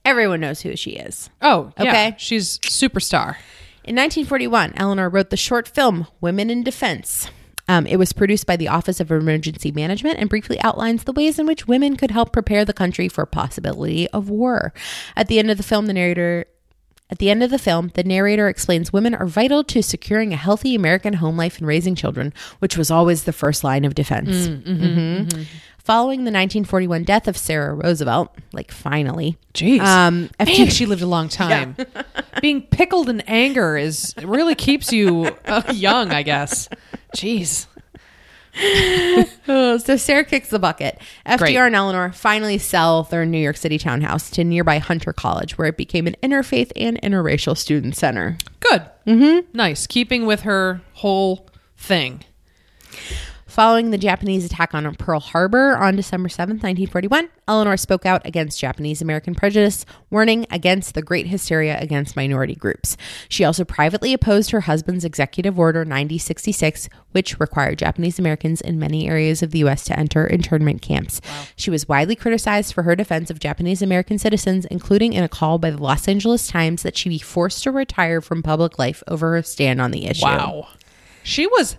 Everyone knows who she is. Oh, yeah. Okay. She's superstar. In 1941, Eleanor wrote the short film Women in Defense. Um, it was produced by the Office of Emergency Management and briefly outlines the ways in which women could help prepare the country for possibility of war. At the end of the film, the narrator at the end of the film, the narrator explains women are vital to securing a healthy American home life and raising children, which was always the first line of defense. Mhm. Following the 1941 death of Sarah Roosevelt, like finally, Jeez. um, [LAUGHS] Man, she lived a long time. Being pickled in anger is really keeps you uh, young, I guess. Jeez. Oh, [LAUGHS] so Sarah kicks the bucket. FDR Great. and Eleanor finally sell their New York City townhouse to nearby Hunter College, where it became an interfaith and interracial student center. Good. Mm-hmm. Nice. Keeping with her whole thing. Following the Japanese attack on Pearl Harbor on December 7th, 1941, Eleanor spoke out against Japanese American prejudice, warning against the great hysteria against minority groups. She also privately opposed her husband's Executive Order 9066, which required Japanese Americans in many areas of the U.S. to enter internment camps. She was widely criticized for her defense of Japanese American citizens, including in a call by the Los Angeles Times that she be forced to retire from public life over her stand on the issue. Wow. She was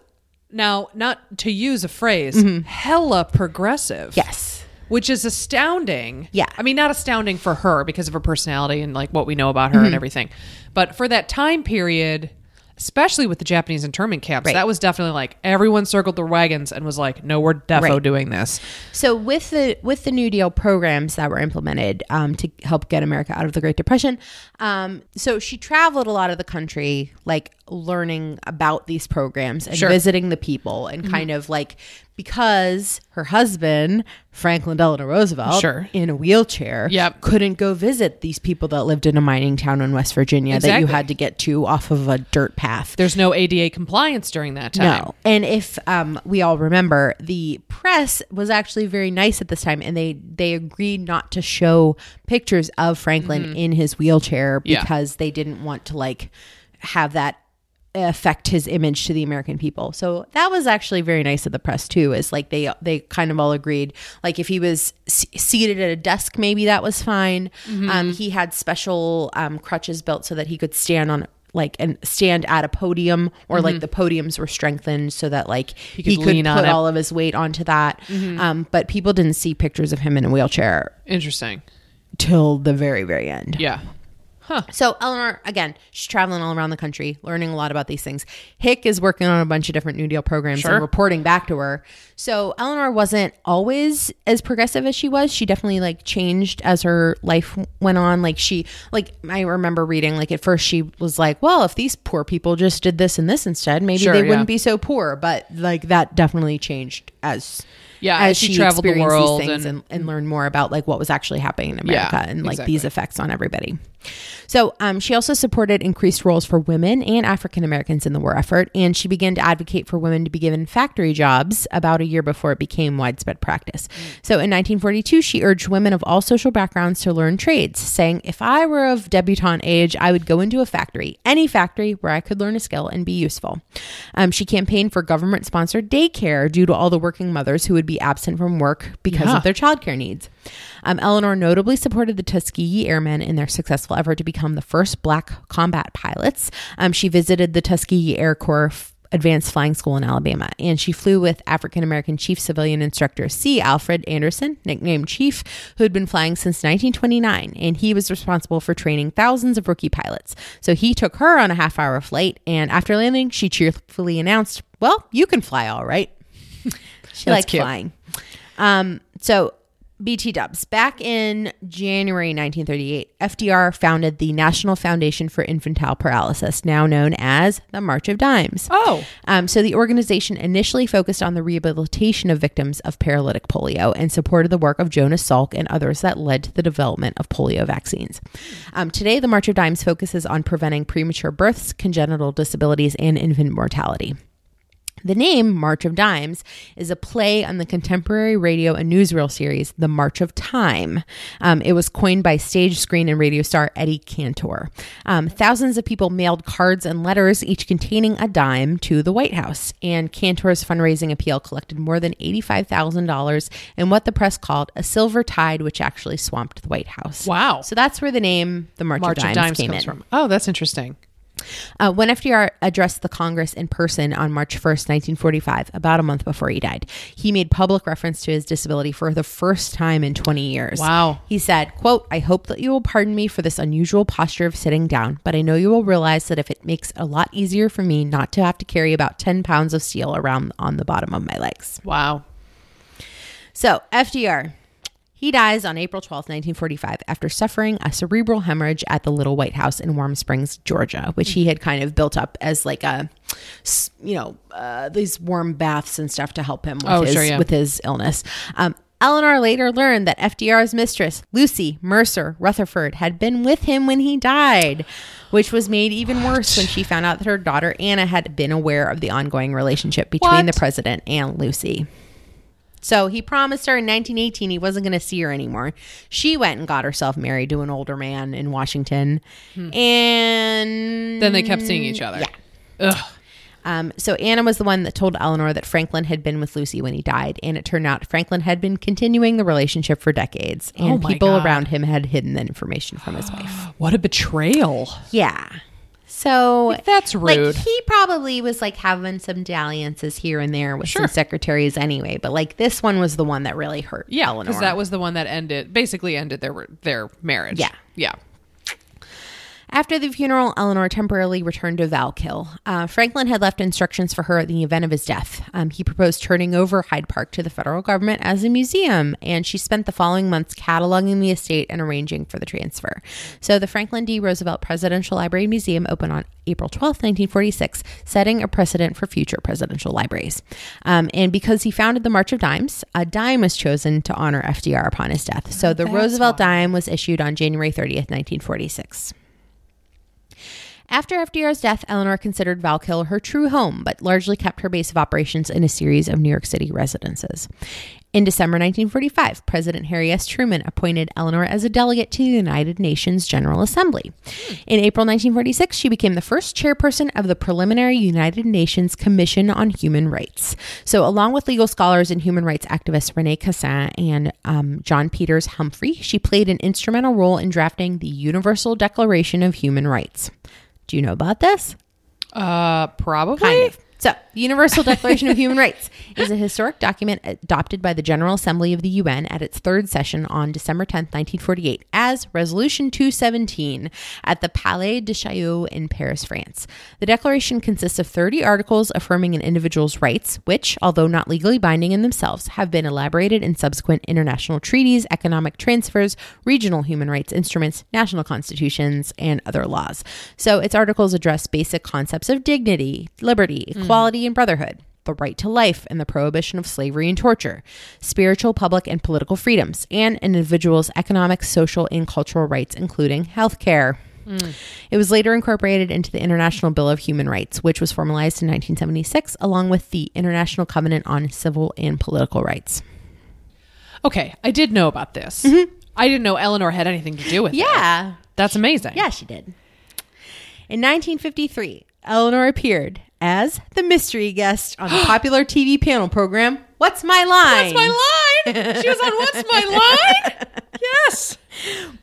now not to use a phrase, hella progressive. Mm-hmm. Yes. Which is astounding. Yeah. I mean, not astounding for her because of her personality and like what we know about her Mm-hmm. and everything. But for that time period, especially with the Japanese internment camps, Right. that was definitely like everyone circled their wagons and was like, no, we're defo Right. doing this. So with the with the New Deal programs that were implemented um, to help get America out of the Great Depression, um, so she traveled a lot of the country, like learning about these programs and Sure. Mm-hmm. visiting the people, and kind of like because her husband Franklin Delano Roosevelt, Sure. in a wheelchair, Yep. couldn't go visit these people that lived in a mining town in West Virginia that you had to get to off of a dirt path. There's no ADA compliance during that time. No. And if um, we all remember, the press was actually very nice at this time, and they they agreed not to show pictures of Franklin in his wheelchair Mm-hmm. Yeah. because they didn't want to like have that affect his image to the American people. So that was actually very nice of the press too. Is like they they kind of all agreed. Like if he was s- seated at a desk, maybe that was fine. Mm-hmm. Um, he had special um, crutches built so that he could stand on like and stand at a podium or like the podiums were strengthened so that like he Mm-hmm. could could, lean on put. Mm-hmm. all of his weight onto that. Um, but people didn't see pictures of him in a wheelchair Interesting. till the very very end. Yeah. So Eleanor, again, she's traveling all around the country, learning a lot about these things. Hick is working on a bunch of different New Deal programs Sure. and reporting back to her. So Eleanor wasn't always as progressive as she was. She definitely like changed as her life went on. Like she, like I remember reading, like at first she was like, "Well, if these poor people just did this and this instead, maybe Sure, they yeah. wouldn't be so poor." But like that definitely changed as Yeah, as she she traveled the world these things and- and, and learned more about like what was actually happening in Yeah, America and like exactly. these effects on everybody. So um, she also supported increased roles for women and African Americans in the war effort, and she began to advocate for women to be given factory jobs about a year before it became widespread practice. So in 1942, she urged women of all social backgrounds to learn trades, saying, "If I were of debutante age, I would go into a factory, any factory where I could learn a skill and be useful." Um, she campaigned for government-sponsored daycare due to all the working mothers who would be absent from work because Yeah. of their childcare needs. Um, Eleanor notably supported the Tuskegee Airmen in their successful effort to become the first black combat pilots. Um, she visited the Tuskegee Air Corps Advanced Flying School in Alabama, and she flew with African American Chief Civilian Instructor C. Alfred Anderson, nicknamed Chief, who had been flying since 1929, and he was responsible for training thousands of rookie pilots. So he took her on a half hour flight, and after landing, she cheerfully announced, Well, you can fly all right. [LAUGHS] she liked cute. flying. Um, so BT Dubs. Back in January 1938, FDR founded the National Foundation for Infantile Paralysis, now known as the March of Dimes. Oh. Um, so the organization initially focused on the rehabilitation of victims of paralytic polio and supported the work of Jonas Salk and others that led to the development of polio vaccines. Um, today, the March of Dimes focuses on preventing premature births, congenital disabilities, and infant mortality. The name March of Dimes is a play on the contemporary radio and newsreel series The March of Time. Um, it was coined by stage, screen, and radio star Eddie Cantor. Um, thousands of people mailed cards and letters, each containing a dime, to the White House. And Cantor's fundraising appeal collected more than $85,000 in what the press called a silver tide, which actually swamped the White House. Wow. So that's where the name The March, March of Dimes, came comes in. from. Oh, that's interesting. Uh, when FDR addressed the Congress in person on March 1st, 1945, about a month before he died, he made public reference to his disability for the first time in 20 years. Wow. He said, quote, I hope that you will pardon me for this unusual posture of sitting down, but I know you will realize that if it makes it a lot easier for me not to have to carry about 10 pounds of steel around on the bottom of my legs. Wow. So, FDR, he dies on April 12th, 1945, after suffering a cerebral hemorrhage at the Little White House in Warm Springs, Georgia, which he had kind of built up as like a, you know, uh, these warm baths and stuff to help him with, Oh, his, sure, yeah. with his illness. Um, Eleanor later learned that FDR's mistress, Lucy Mercer Rutherford, had been with him when he died, which was made even worse when she found out that her daughter Anna had been aware of the ongoing relationship between What? the president and Lucy. So he promised her in 1918 he wasn't going to see her anymore. She went and got herself married to an older man in Washington. And Then they kept seeing each other. Yeah. Ugh. Um, so Anna was the one that told Eleanor that Franklin had been with Lucy when he died, and it turned out Franklin had been continuing the relationship for decades, and Oh people God. around him had hidden that information from his wife. [GASPS] What a betrayal. Yeah. So That's like rude. he probably was like having some dalliances here and there with Sure. some secretaries anyway, but like this one was the one that really hurt yeah, because that was the one that ended, basically ended their their marriage. Yeah. Yeah. After the funeral, Eleanor temporarily returned to Valkill. Uh, Franklin had left instructions for her in the event of his death. Um, he proposed turning over Hyde Park to the federal government as a museum, and she spent the following months cataloging the estate and arranging for the transfer. So the Franklin D. Roosevelt Presidential Library Museum opened on April 12, 1946, setting a precedent for future presidential libraries. Um, and because he founded the March of Dimes, a dime was chosen to honor FDR upon his death. So the That's Roosevelt why. dime was issued on January 30th, 1946. After FDR's death, Eleanor considered Valkill her true home, but largely kept her base of operations in a series of New York City residences. In December 1945, President Harry S. Truman appointed Eleanor as a delegate to the United Nations General Assembly. In April 1946, she became the first chairperson of the preliminary United Nations Commission on Human Rights. So, along with legal scholars and human rights activists Rene Cassin and um, John Peters Humphrey, she played an instrumental role in drafting the Universal Declaration of Human Rights. Do you know about this? Uh, probably. Kind of. So, the Universal Declaration of Human Rights is a historic document adopted by the General Assembly of the UN at its third session on December 10, 1948, as Resolution 217 at the Palais de Chaillot in Paris, France. The declaration consists of 30 articles affirming an individual's rights, which, although not legally binding in themselves, have been elaborated in subsequent international treaties, economic transfers, regional human rights instruments, national constitutions, and other laws. So, its articles address basic concepts of dignity, liberty, mm. equality, and brotherhood. The right to life and the prohibition of slavery and torture, spiritual, public, and political freedoms, and an individual's economic, social, and cultural rights, including health care. Mm. It was later incorporated into the International Bill of Human Rights, which was formalized in 1976, along with the International Covenant on Civil and Political Rights. Okay, I did know about this. Mm-hmm. I didn't know Eleanor had anything to do with it. Yeah. That's amazing. Yeah, she did. In 1953, Eleanor appeared as the mystery guest on the [GASPS] popular TV panel program, What's My Line? What's my line? She was on What's My [LAUGHS] Line? Yes.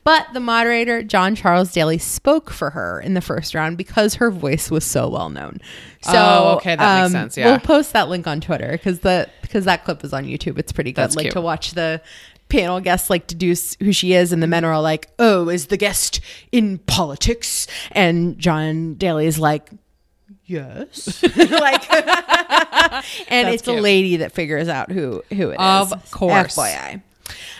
But the moderator, John Charles Daly, spoke for her in the first round because her voice was so well known. Oh, so, Oh, okay, that makes um, sense, yeah. We'll post that link on Twitter because the because that clip is on YouTube. It's pretty good. That's like cute. to watch the panel guests like deduce who she is, and the men are all like, "Oh, is the guest in politics?" And John Daly is like. Yes, [LAUGHS] like, [LAUGHS] and That's it's a lady that figures out who who it is. Of course. FYI.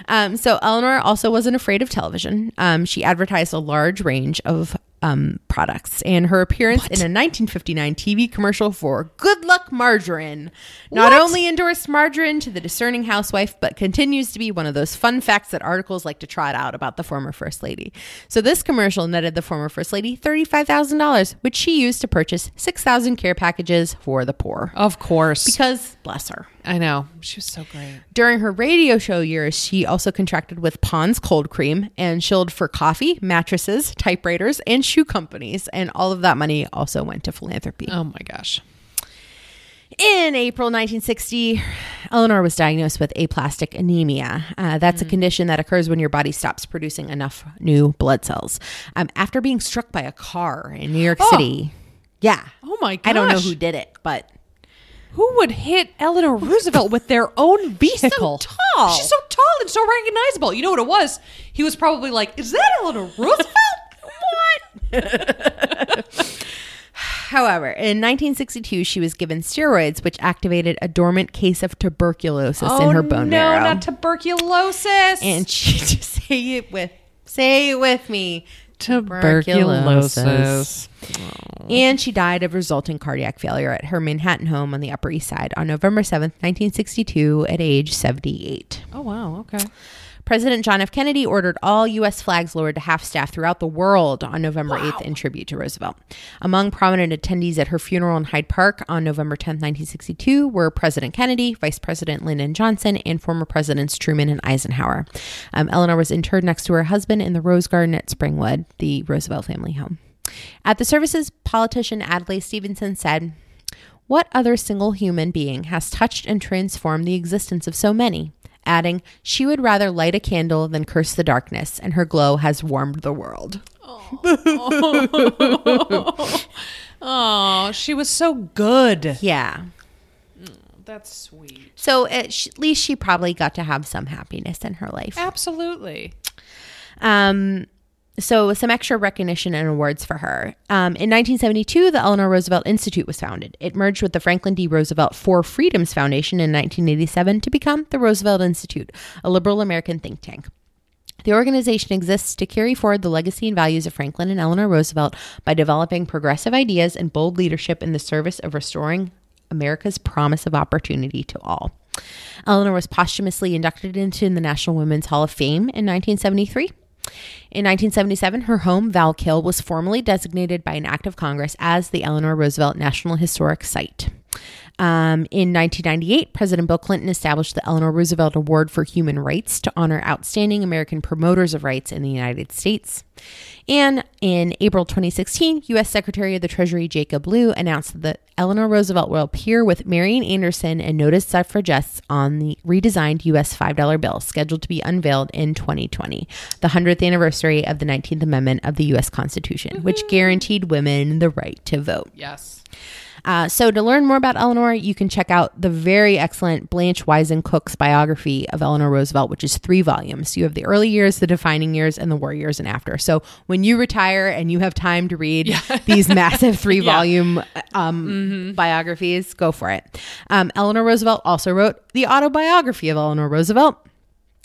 Um, so Eleanor also wasn't afraid of television. Um, she advertised a large range of um, products, and her appearance in a 1959 TV commercial for Good Luck Margarine not What? only endorsed margarine to the discerning housewife, but continues to be one of those fun facts that articles like to trot out about the former first lady. So this commercial netted the former first lady $35,000, which she used to purchase 6,000 care packages for the poor. Of course. Because bless her. I know. She was so great. During her radio show years, she also contracted with Pond's Cold Cream and shilled for coffee, mattresses, typewriters, and shoe companies. And all of that money also went to philanthropy. Oh my gosh. In April 1960, Eleanor was diagnosed with aplastic anemia. Uh, that's a condition that occurs when your body stops producing enough new blood cells. Um, after being struck by a car in New York Oh. City. Yeah. Oh my gosh. I don't know who did it, but Who would hit Eleanor Roosevelt with their own vehicle? [LAUGHS] She's so tall. She's so tall and so recognizable. You know what it was? He was probably like, "Is that Eleanor Roosevelt?" [LAUGHS] what? [LAUGHS] However, in 1962, she was given steroids, which activated a dormant case of tuberculosis in her oh, bone Oh, no, marrow. not tuberculosis. and she just say it with say it with me. Tuberculosis. And she died of resulting cardiac failure at her Manhattan home on the Upper East Side on November 7th, 1962, at age 78. Oh wow. Okay. President John F. Kennedy ordered all U.S. flags lowered to half staff throughout the world on November 8th in tribute to Roosevelt. Among prominent attendees at her funeral in Hyde Park on November 10th, 1962, were President Kennedy, Vice President Lyndon Johnson, and former Presidents Truman and Eisenhower. Um, Eleanor was interred next to her husband in the Rose Garden at Springwood, the Roosevelt family home. At the services, politician Adlai Stevenson said, What other single human being has touched and transformed the existence of so many? Adding, she would rather light a candle than curse the darkness, and her glow has warmed the world. [LAUGHS] Oh, she was so good. Yeah. That's sweet. So at sh- least she probably got to have some happiness in her life. Absolutely. Um, so some extra recognition and awards for her. Um, in 1972, the Eleanor Roosevelt Institute was founded. It merged with the Franklin D. Roosevelt Four Freedoms Foundation in 1987 to become the Roosevelt Institute, a liberal American think tank. The organization exists to carry forward the legacy and values of Franklin and Eleanor Roosevelt by developing progressive ideas and bold leadership in the service of restoring America's promise of opportunity to all. Eleanor was posthumously inducted into the National Women's Hall of Fame in 1973. In 1977, her home, Valkill, was formally designated by an act of Congress as the Eleanor Roosevelt National Historic Site. Um, in 1998, President Bill Clinton established the Eleanor Roosevelt Award for Human Rights to honor outstanding American promoters of rights in the United States. And in April 2016, U.S. Secretary of the Treasury Jacob Lew announced that Eleanor Roosevelt will appear with Marian Anderson and noted suffragettes on the redesigned U.S. $5 bill scheduled to be unveiled in 2020, the 100th anniversary of the 19th Amendment of the U.S. Constitution, which guaranteed women the right to vote. Yes. Uh, so, to learn more about Eleanor, you can check out the very excellent Blanche Wiesen Cook's biography of Eleanor Roosevelt, which is three volumes. You have the early years, the defining years, and the war years and after. So, when you retire and you have time to read [LAUGHS] these massive three volume um, biographies, go for it. Um, Eleanor Roosevelt also wrote the autobiography of Eleanor Roosevelt.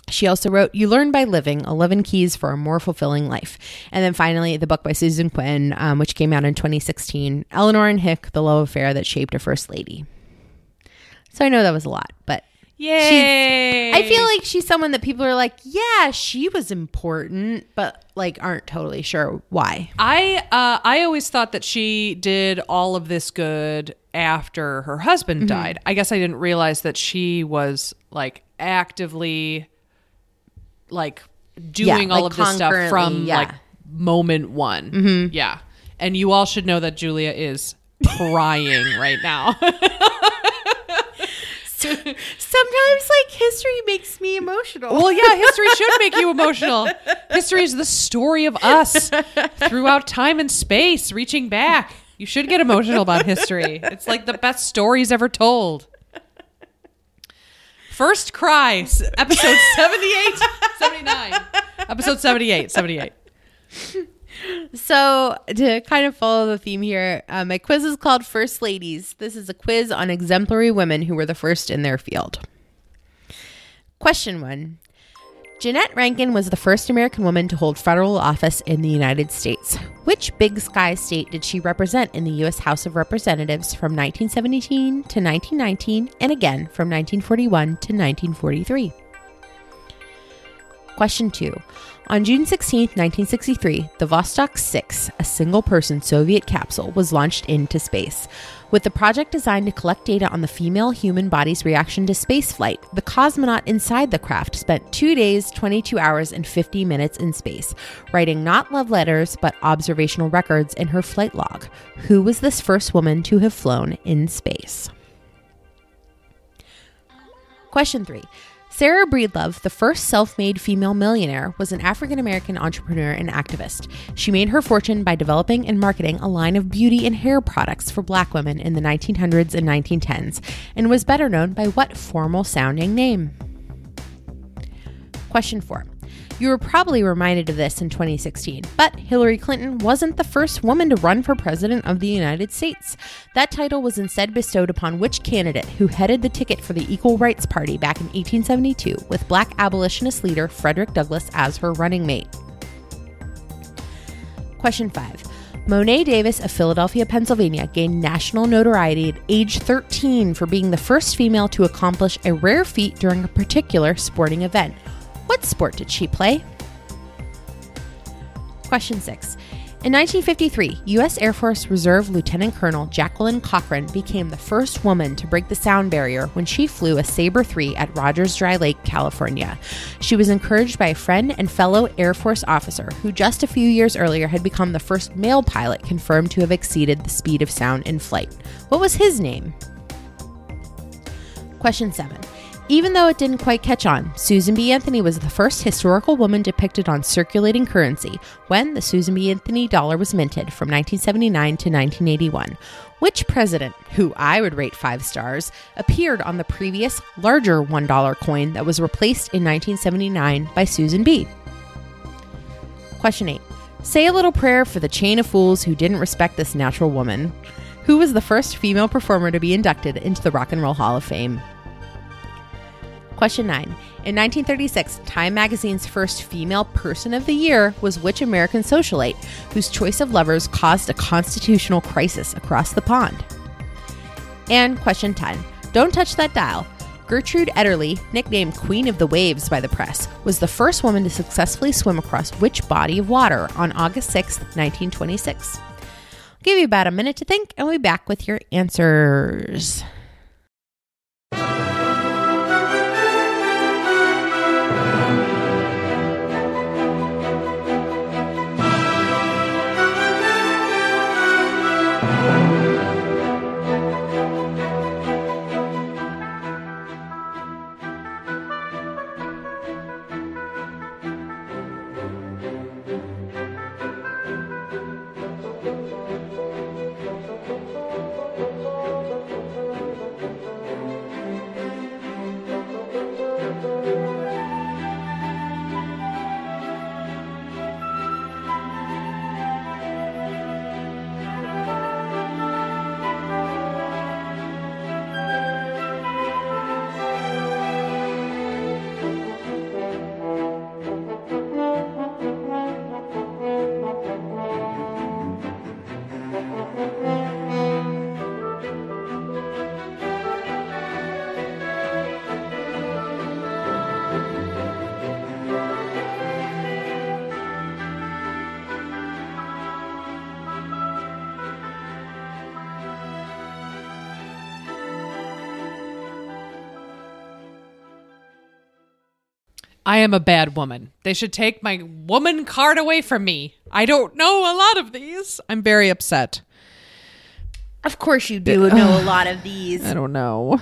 She also wrote You Learn by Living 11 Keys for a More Fulfilling Life. And then finally, the book by Susan Quinn, um, which came out in 2016 Eleanor and Hick, The Love Affair That Shaped a First Lady. So I know that was a lot, but Yay. I feel like she's someone that people are like, yeah, she was important, but like aren't totally sure why. I uh, I always thought that she did all of this good after her husband Mm-hmm. died. I guess I didn't realize that she was like actively like doing Yeah, all like of this stuff from yeah. like moment one. Mm-hmm. Yeah, and you all should know that Julia is crying [LAUGHS] right now. [LAUGHS] Sometimes like history makes me emotional. Well, yeah, history should make you emotional. History is the story of us throughout time and space, reaching back. You should get emotional about history. It's like the best stories ever told. First Cry, episode [LAUGHS] 78, 79. Episode 78, 78. So, to kind of follow the theme here, uh, my quiz is called First Ladies. This is a quiz on exemplary women who were the first in their field. Question one Jeanette Rankin was the first American woman to hold federal office in the United States. Which big sky state did she represent in the U.S. House of Representatives from 1917 to 1919 and again from 1941 to 1943? Question two. On June 16, 1963, the Vostok 6, a single person Soviet capsule, was launched into space. With the project designed to collect data on the female human body's reaction to spaceflight, the cosmonaut inside the craft spent two days, 22 hours, and 50 minutes in space, writing not love letters, but observational records in her flight log. Who was this first woman to have flown in space? Question three. Sarah Breedlove, the first self made female millionaire, was an African American entrepreneur and activist. She made her fortune by developing and marketing a line of beauty and hair products for black women in the 1900s and 1910s, and was better known by what formal sounding name? Question four. You were probably reminded of this in 2016, but Hillary Clinton wasn't the first woman to run for president of the United States. That title was instead bestowed upon which candidate who headed the ticket for the Equal Rights Party back in 1872, with black abolitionist leader Frederick Douglass as her running mate. Question five. Mo'ne Davis of Philadelphia, Pennsylvania gained national notoriety at age 13 for being the first female to accomplish a rare feat during a particular sporting event. What sport did she play? Question 6. In 1953, U.S. Air Force Reserve Lieutenant Colonel Jacqueline Cochran became the first woman to break the sound barrier when she flew a Sabre 3 at Rogers Dry Lake, California. She was encouraged by a friend and fellow Air Force officer who just a few years earlier had become the first male pilot confirmed to have exceeded the speed of sound in flight. What was his name? Question 7. Even though it didn't quite catch on, Susan B. Anthony was the first historical woman depicted on circulating currency when the Susan B. Anthony dollar was minted from 1979 to 1981. Which president, who I would rate five stars, appeared on the previous larger $1 coin that was replaced in 1979 by Susan B? Question 8. Say a little prayer for the chain of fools who didn't respect this natural woman. Who was the first female performer to be inducted into the Rock and Roll Hall of Fame? Question 9. In 1936, Time magazine's first female person of the year was which American socialite whose choice of lovers caused a constitutional crisis across the pond? And question 10. Don't touch that dial. Gertrude Ederle, nicknamed Queen of the Waves by the press, was the first woman to successfully swim across which body of water on August 6, 1926? I'll give you about a minute to think, and we'll be back with your answers. I am a bad woman. They should take my woman card away from me. I don't know a lot of these. I'm very upset. Of course, you do know a lot of these. [SIGHS] I don't know.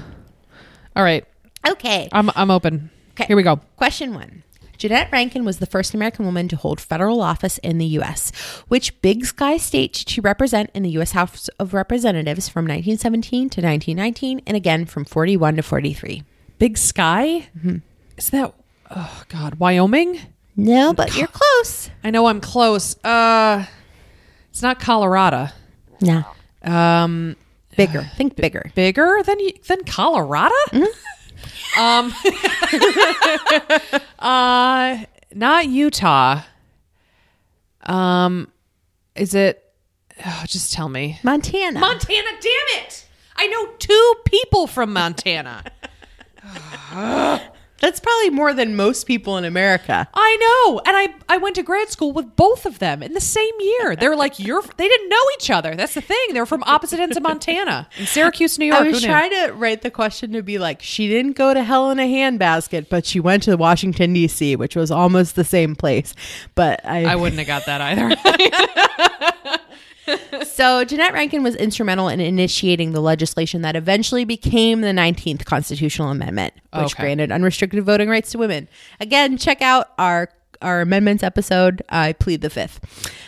All right. Okay. I'm I'm open. Okay. Here we go. Question one. Jeanette Rankin was the first American woman to hold federal office in the U.S. Which big sky state did she represent in the U.S. House of Representatives from 1917 to 1919 and again from 41 to 43? Big Sky? Mm-hmm. Is that Oh god, Wyoming? No, but you're close. I know I'm close. Uh It's not Colorado. No. Um Bigger. Think bigger. bigger than y- than Colorado? [LAUGHS] um [LAUGHS] uh not Utah. Um is it oh, just tell me. Montana. Montana, damn it. I know two people from Montana. [LAUGHS] [SIGHS] That's probably more than most people in America. I know. And I, I went to grad school with both of them in the same year. They're like, you're, they didn't know each other. That's the thing. They're from opposite ends of Montana in Syracuse, New York. I was trying to write the question to be like, she didn't go to hell in a handbasket, but she went to Washington, D.C., which was almost the same place. But I, I wouldn't have got that either. [LAUGHS] [LAUGHS] [LAUGHS] So, Jeanette Rankin was instrumental in initiating the legislation that eventually became the 19th Constitutional Amendment, which Okay. granted unrestricted voting rights to women. Again, check out our our amendments episode. I plead the fifth.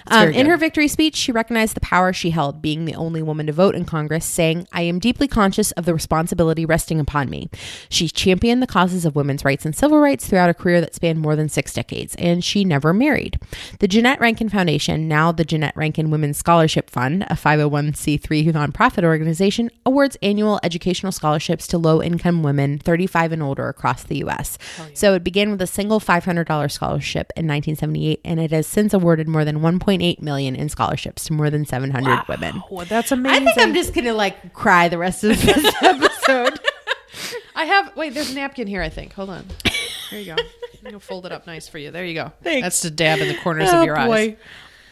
Um, in her victory speech, she recognized the power she held, being the only woman to vote in Congress, saying, I am deeply conscious of the responsibility resting upon me. She championed the causes of women's rights and civil rights throughout a career that spanned more than six decades, and she never married. The Jeanette Rankin Foundation, now the Jeanette Rankin Women's Scholarship Fund, a 501c3 nonprofit organization, awards annual educational scholarships to low income women 35 and older across the U.S. So it began with a single $500 scholarship scholarship in 1978, and it has since awarded more than 1.8 million in scholarships to more than 700 women. Oh, that's I think I'm just gonna like cry the rest of this [LAUGHS] episode. I have wait. There's a napkin here. I think. Hold on. There you go. I'm gonna fold it up nice for you. There you go. Thanks. That's to dab in the corners Oh, of your eyes.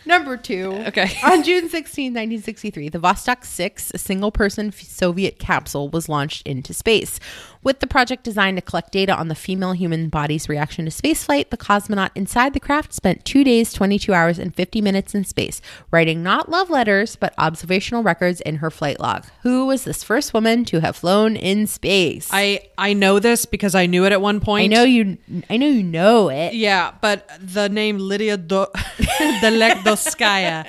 Number two. Okay. [LAUGHS] On [LAUGHS] June 16, 1963, the Vostok 6, a single person Soviet capsule, was launched into space. With the project designed to collect data on the female human body's reaction to spaceflight, the cosmonaut inside the craft spent two days, 22 hours, and 50 minutes in space, writing not love letters, but observational records in her flight log. Who was this first woman to have flown in space? I I know this because I knew it at one point. I know you. I know you know it. Yeah, but the name Lydia Do- [LAUGHS] Delekdoskaya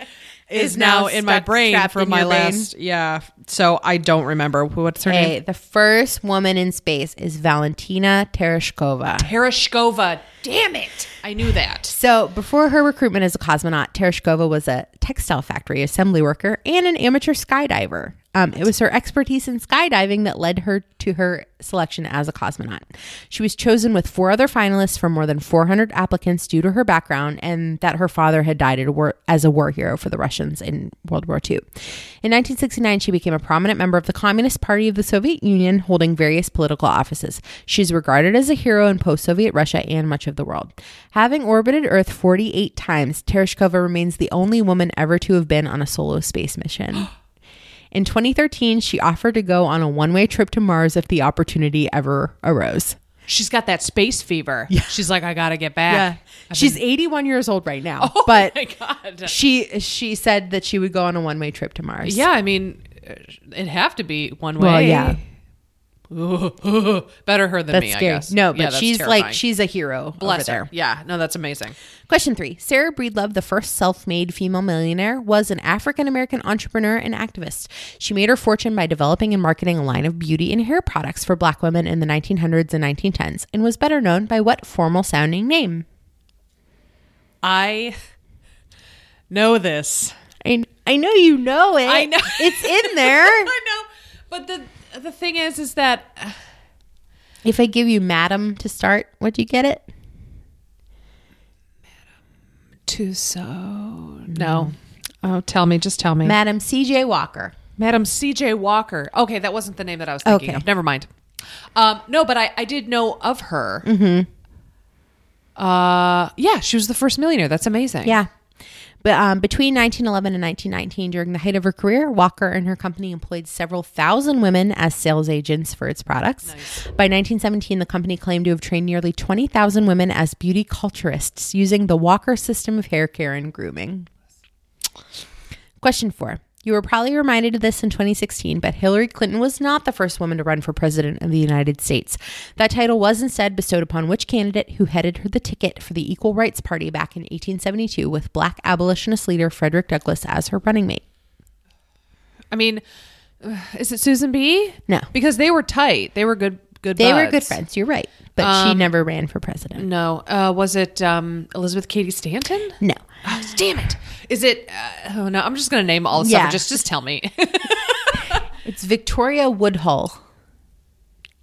is, Is now now in my brain from my your brain. last. Yeah, so I don't remember what's her Hey, name. the first woman in space is Valentina Tereshkova. Tereshkova. Damn it! I knew that. So, before her recruitment as a cosmonaut, Tereshkova was a textile factory assembly worker and an amateur skydiver. Um, it was her expertise in skydiving that led her to her selection as a cosmonaut. She was chosen with four other finalists from more than 400 applicants due to her background and that her father had died at a war, as a war hero for the Russians in World War II. In 1969, she became a prominent member of the Communist Party of the Soviet Union, holding various political offices. She is regarded as a hero in post Soviet Russia and much of the world. Having orbited Earth 48 times, Tereshkova remains the only woman ever to have been on a solo space mission. [GASPS] [GASPS] [GASPS] In 2013, she offered to go on a one way trip to Mars if the opportunity ever arose. She's got that space fever. Yeah. She's like, I gotta get back. I've She's been- 81 years old right now, [LAUGHS] Oh but my god. she she said that she would go on a one way trip to Mars. Yeah, I mean, it'd have to be one way. Well, yeah. [LAUGHS] Better her than That's me, scary. I guess. No, but that's she's terrifying. like she's a hero bless over her. there. Yeah, no, that's amazing. Question three: Sarah Breedlove, the first self-made female millionaire, was an African American entrepreneur and activist. She made her fortune by developing and marketing a line of beauty and hair products for Black women in the 1900s and 1910s, and was better known by what formal-sounding name? I know this. I, I know you know it. I know. it's in there. [LAUGHS] I know, but the the thing is, is that uh, if I give you Madam to start, would you get it? to so no. Oh, tell me, just tell me, Madam C.J. Walker. Madam C.J. Walker. Okay, that wasn't the name that I was thinking Okay. of. Never mind. Um, no, but I I did know of her. Mm-hmm. Uh, yeah, she was the first millionaire. That's amazing. Yeah. But um, between 1911 and 1919, during the height of her career, Walker and her company employed several thousand women as sales agents for its products. By 1917, the company claimed to have trained nearly 20,000 women as beauty culturists using the Walker system of hair care and grooming. Question four. You were probably reminded of this in 2016, but Hillary Clinton was not the first woman to run for president of the United States. That title was instead bestowed upon which candidate who headed her the ticket for the Equal Rights Party back in 1872 with black abolitionist leader Frederick Douglass as her running mate. I mean, is it Susan B? No. because they were tight. They were good. Good. They were good friends, you're right, but she never ran for president. No. Uh, was it um, Elizabeth Cady Stanton? No. [GASPS] Oh, damn it. Is it? Uh, oh no, I'm just gonna name all the Yeah. stuff. Just just tell me. [LAUGHS] [LAUGHS] It's Victoria Woodhull.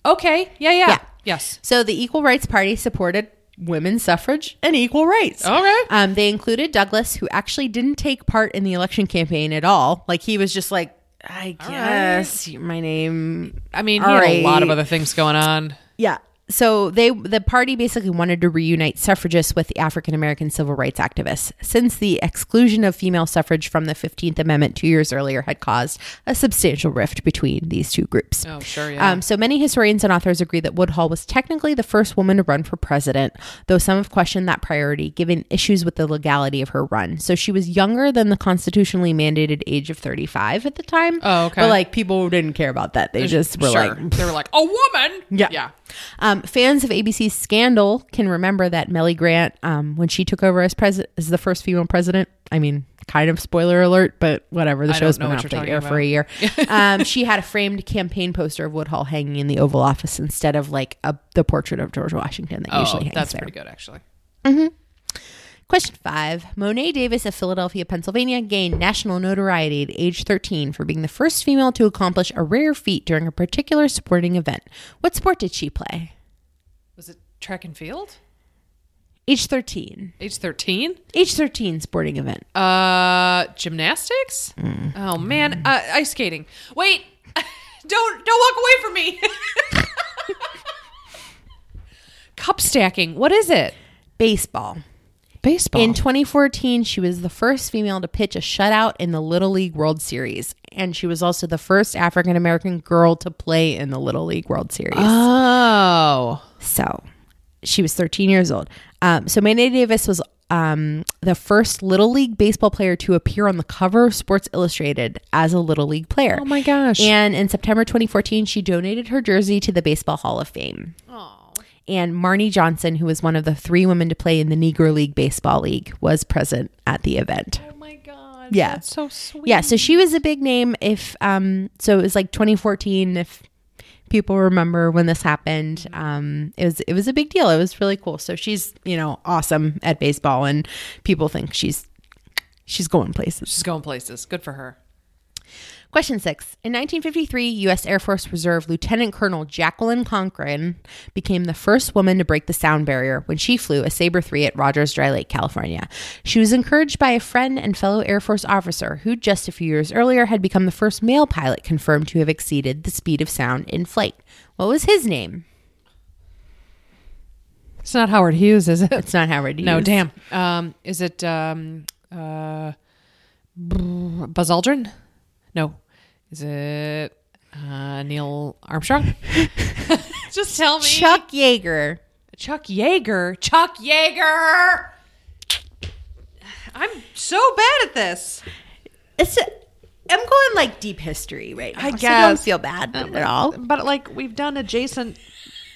okay. Yeah, yeah. Yeah. Yes. So the Equal Rights Party supported women's suffrage and equal rights. Okay. Um, they included Douglass, who actually didn't take part in the election campaign at all. Like he was just like, I guess my name. I mean, he All had a lot of other things going on. Yeah. So they the party basically wanted to reunite suffragists with the African American civil rights activists, since the exclusion of female suffrage from the Fifteenth Amendment two years earlier had caused a substantial rift between these two groups. Oh, sure. Yeah. Um, so many historians and authors agree that Woodhull was technically the first woman to run for president, though some have questioned that priority given issues with the legality of her run. So she was younger than the constitutionally mandated age of 35 at the time. Oh, okay. But like people didn't care about that. They just were sure. like, they were like a woman. Yeah. Yeah. um, fans of ABC's Scandal can remember that Mellie Grant, um, when she took over as president, as the first female president. I mean, kind of spoiler alert, but whatever. The I show's been out the air for a year. [LAUGHS] um, she had a framed campaign poster of Woodhull hanging in the Oval Office instead of like a, the portrait of George Washington that Oh, usually hangs that's there. pretty good, actually. Question five. Mo'ne Davis of Philadelphia, Pennsylvania gained national notoriety at age 13 for being the first female to accomplish a rare feat during a particular sporting event. What sport did she play? Track and field? Age 13. Age 13? Age 13 sporting event. Uh, gymnastics? Oh man, uh, ice skating. Wait, [LAUGHS] don't don't walk away from me. [LAUGHS] Cup stacking. What is it? Baseball. Baseball. In 2014, she was the first female to pitch a shutout in the Little League World Series. And she was also the first African American girl to play in the Little League World Series. oh, So she was 13 years old. Um, so Mo'ne Davis was um, the first Little League baseball player to appear on the cover of Sports Illustrated as a Little League player. oh my gosh. And in September 2014, she donated her jersey to the Baseball Hall of Fame. And Mamie Johnson, who was one of the three women to play in the Negro League Baseball League, was present at the event. oh my god. Yeah. That's so sweet. Yeah, so she was a big name. If um, so, it was like 2014. If people remember when this happened, um, it was it was a big deal. It was really cool. So she's you know awesome at baseball, and people think she's she's going places. She's going places. Good for her. Question six. In 1953, U.S. Air Force Reserve Lieutenant Colonel Jacqueline Cochran became the first woman to break the sound barrier when she flew a Sabre 3 at Rogers Dry Lake, California. She was encouraged by a friend and fellow Air Force officer who, just a few years earlier, had become the first male pilot confirmed to have exceeded the speed of sound in flight. What was his name? It's not Howard Hughes, is it? It's not Howard Hughes. No, damn. Um, is it um, uh, Buzz Aldrin? No. Is it uh, Neil Armstrong? [LAUGHS] Just tell me. Chuck Yeager. Chuck Yeager. Chuck Yeager. I'm so bad at this. It's. A, I'm going like deep history right now. I so guess. don't feel bad at all. But like we've done adjacent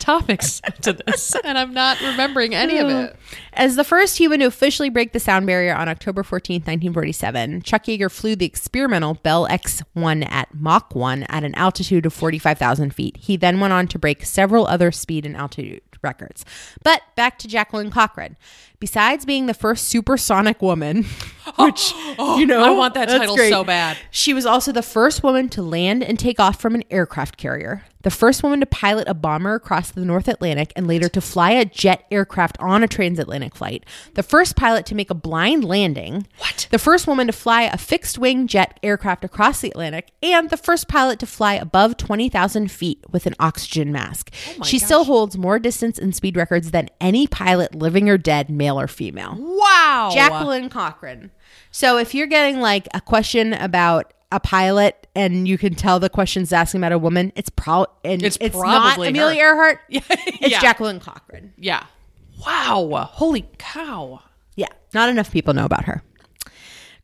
topics [LAUGHS] to this, and I'm not remembering any of it. As the first human to officially break the sound barrier on October 14, 1947, Chuck Yeager flew the experimental Bell X-1 at Mach 1 at an altitude of 45,000 feet. He then went on to break several other speed and altitude records. But back to Jacqueline Cochran. Besides being the first supersonic woman, [LAUGHS] which, [GASPS] oh you know, I want that title great. so bad. She was also the first woman to land and take off from an aircraft carrier, the first woman to pilot a bomber across the North Atlantic and later to fly a jet aircraft on a transatlantic flight, the first pilot to make a blind landing, What? the first woman to fly a fixed wing jet aircraft across the Atlantic, and the first pilot to fly above 20,000 feet with an oxygen mask. Oh she still holds more distance and speed records than any pilot, living or dead, male or female. Wow. Jacqueline Cochran. So if you're getting like a question about a pilot and you can tell the question's asking about a woman, it's pro and It's it's, not probably Amelia Earhart. [LAUGHS] Yeah. It's Yeah. Jacqueline Cochran. Yeah. Wow. Holy cow. Yeah, not enough people know about her.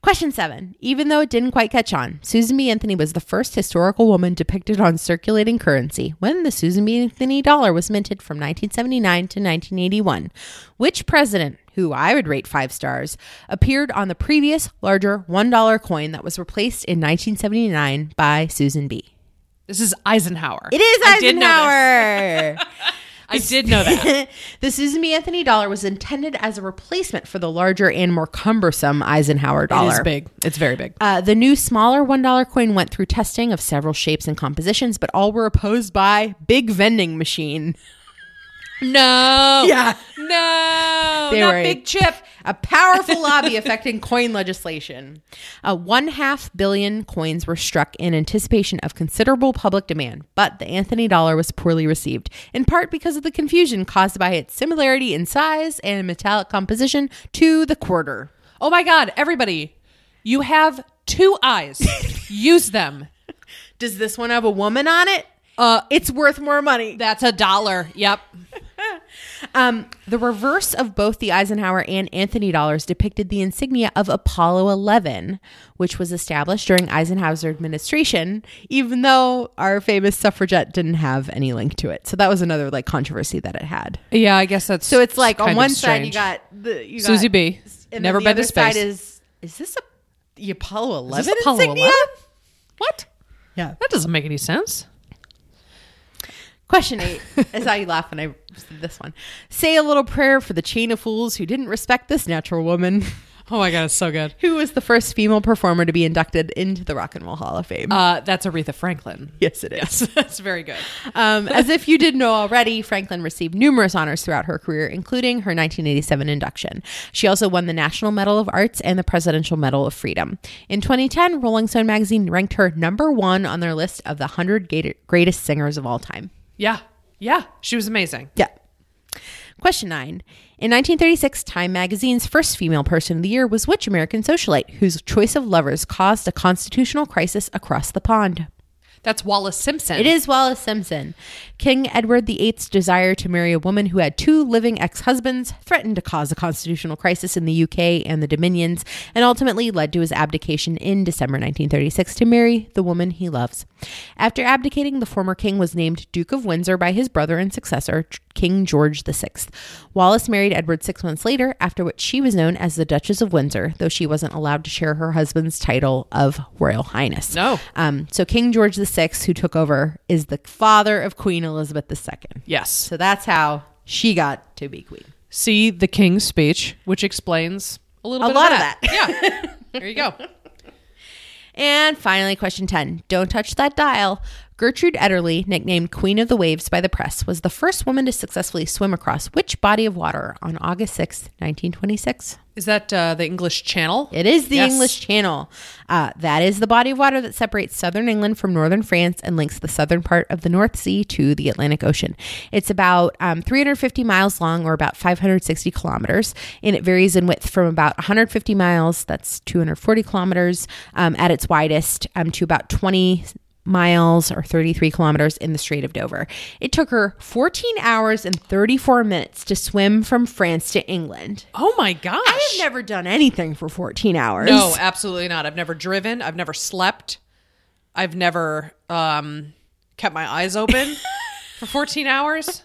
Question seven. Even though it didn't quite catch on, Susan B. Anthony was the first historical woman depicted on circulating currency when the Susan B. Anthony dollar was minted from 1979 to 1981. Which president, who I would rate five stars, appeared on the previous larger $1 coin that was replaced in 1979 by Susan B? This is Eisenhower. It is I did know this. Eisenhower. [LAUGHS] I did know that. the Susan B. Anthony dollar was intended as a replacement for the larger and more cumbersome Eisenhower dollar. is big. It's very big. Uh, the new smaller $1 coin went through testing of several shapes and compositions, but all were opposed by Big Vending Machine. No. [LAUGHS] Yeah. No. They not were a- Big Chip. A powerful lobby [LAUGHS] affecting coin legislation. Uh, one half billion coins were struck in anticipation of considerable public demand, but the Anthony dollar was poorly received, in part because of the confusion caused by its similarity in size and metallic composition to the quarter. Oh my God. Everybody, you have two eyes. [LAUGHS] Use them. Does this one have a woman on it? Uh, it's worth more money. That's a dollar. Yep. [LAUGHS] Um, the reverse of both the Eisenhower and Anthony dollars depicted the insignia of Apollo 11, which was established during Eisenhower's administration, even though our famous suffragette didn't have any link to it. So that was another like controversy that it had. Yeah, I guess that's So it's like on one side you got the you got, Susie B. and Never then the been to other side space. is is this a the Apollo Is 11 this Apollo insignia? 11? What? Yeah. That doesn't make any sense. Question eight. I saw you laugh when I said this one. Say a little prayer for the chain of fools who didn't respect this natural woman. [LAUGHS] Oh my god, it's so good. who was the first female performer to be inducted into the Rock and Roll Hall of Fame. Uh, that's Aretha Franklin. yes, it is. Yes, [LAUGHS] that's very good. Um, as if you didn't know already, Franklin received numerous honors throughout her career, including her 1987 induction. She also won the National Medal of Arts and the Presidential Medal of Freedom. In 2010, Rolling Stone magazine ranked her number one on their list of the 100 greatest singers of all time. Yeah, yeah, she was amazing. Yeah. Question nine. In 1936, Time magazine's first female person of the year was which American socialite whose choice of lovers caused a constitutional crisis across the pond? That's Wallis Simpson. It is Wallis Simpson. King Edward VIII's desire to marry a woman who had two living ex husbands threatened to cause a constitutional crisis in the UK and the Dominions, and ultimately led to his abdication in December 1936 to marry the woman he loves. After abdicating, the former king was named Duke of Windsor by his brother and successor, King George VI. Wallis married Edward six months later, after which she was known as the Duchess of Windsor, though she wasn't allowed to share her husband's title of Royal Highness. No. Um, so King George VI, who took over, is the father of Queen Elizabeth II. Yes. So that's how she got to be queen. See the King's speech, which explains a little A bit lot of of that. yeah. There you go. [LAUGHS] And finally, question 10. Don't touch that dial. Gertrude Ederle, nicknamed Queen of the Waves by the press, was the first woman to successfully swim across which body of water on August 6, 1926? Is that uh, the English Channel? It is the Yes. English Channel. Uh, that is the body of water that separates southern England from northern France and links the southern part of the North Sea to the Atlantic Ocean. It's about um, 350 miles long or about 560 kilometers, and it varies in width from about 150 miles, that's 240 kilometers, um, at its widest, um, to about 20 miles or 33 kilometers in the Strait of Dover. It took her 14 hours and 34 minutes to swim from France to England. Oh my gosh. I have never done anything for 14 hours. No, absolutely not. I've never driven. I've never slept. I've never um, kept my eyes open [LAUGHS] for 14 hours.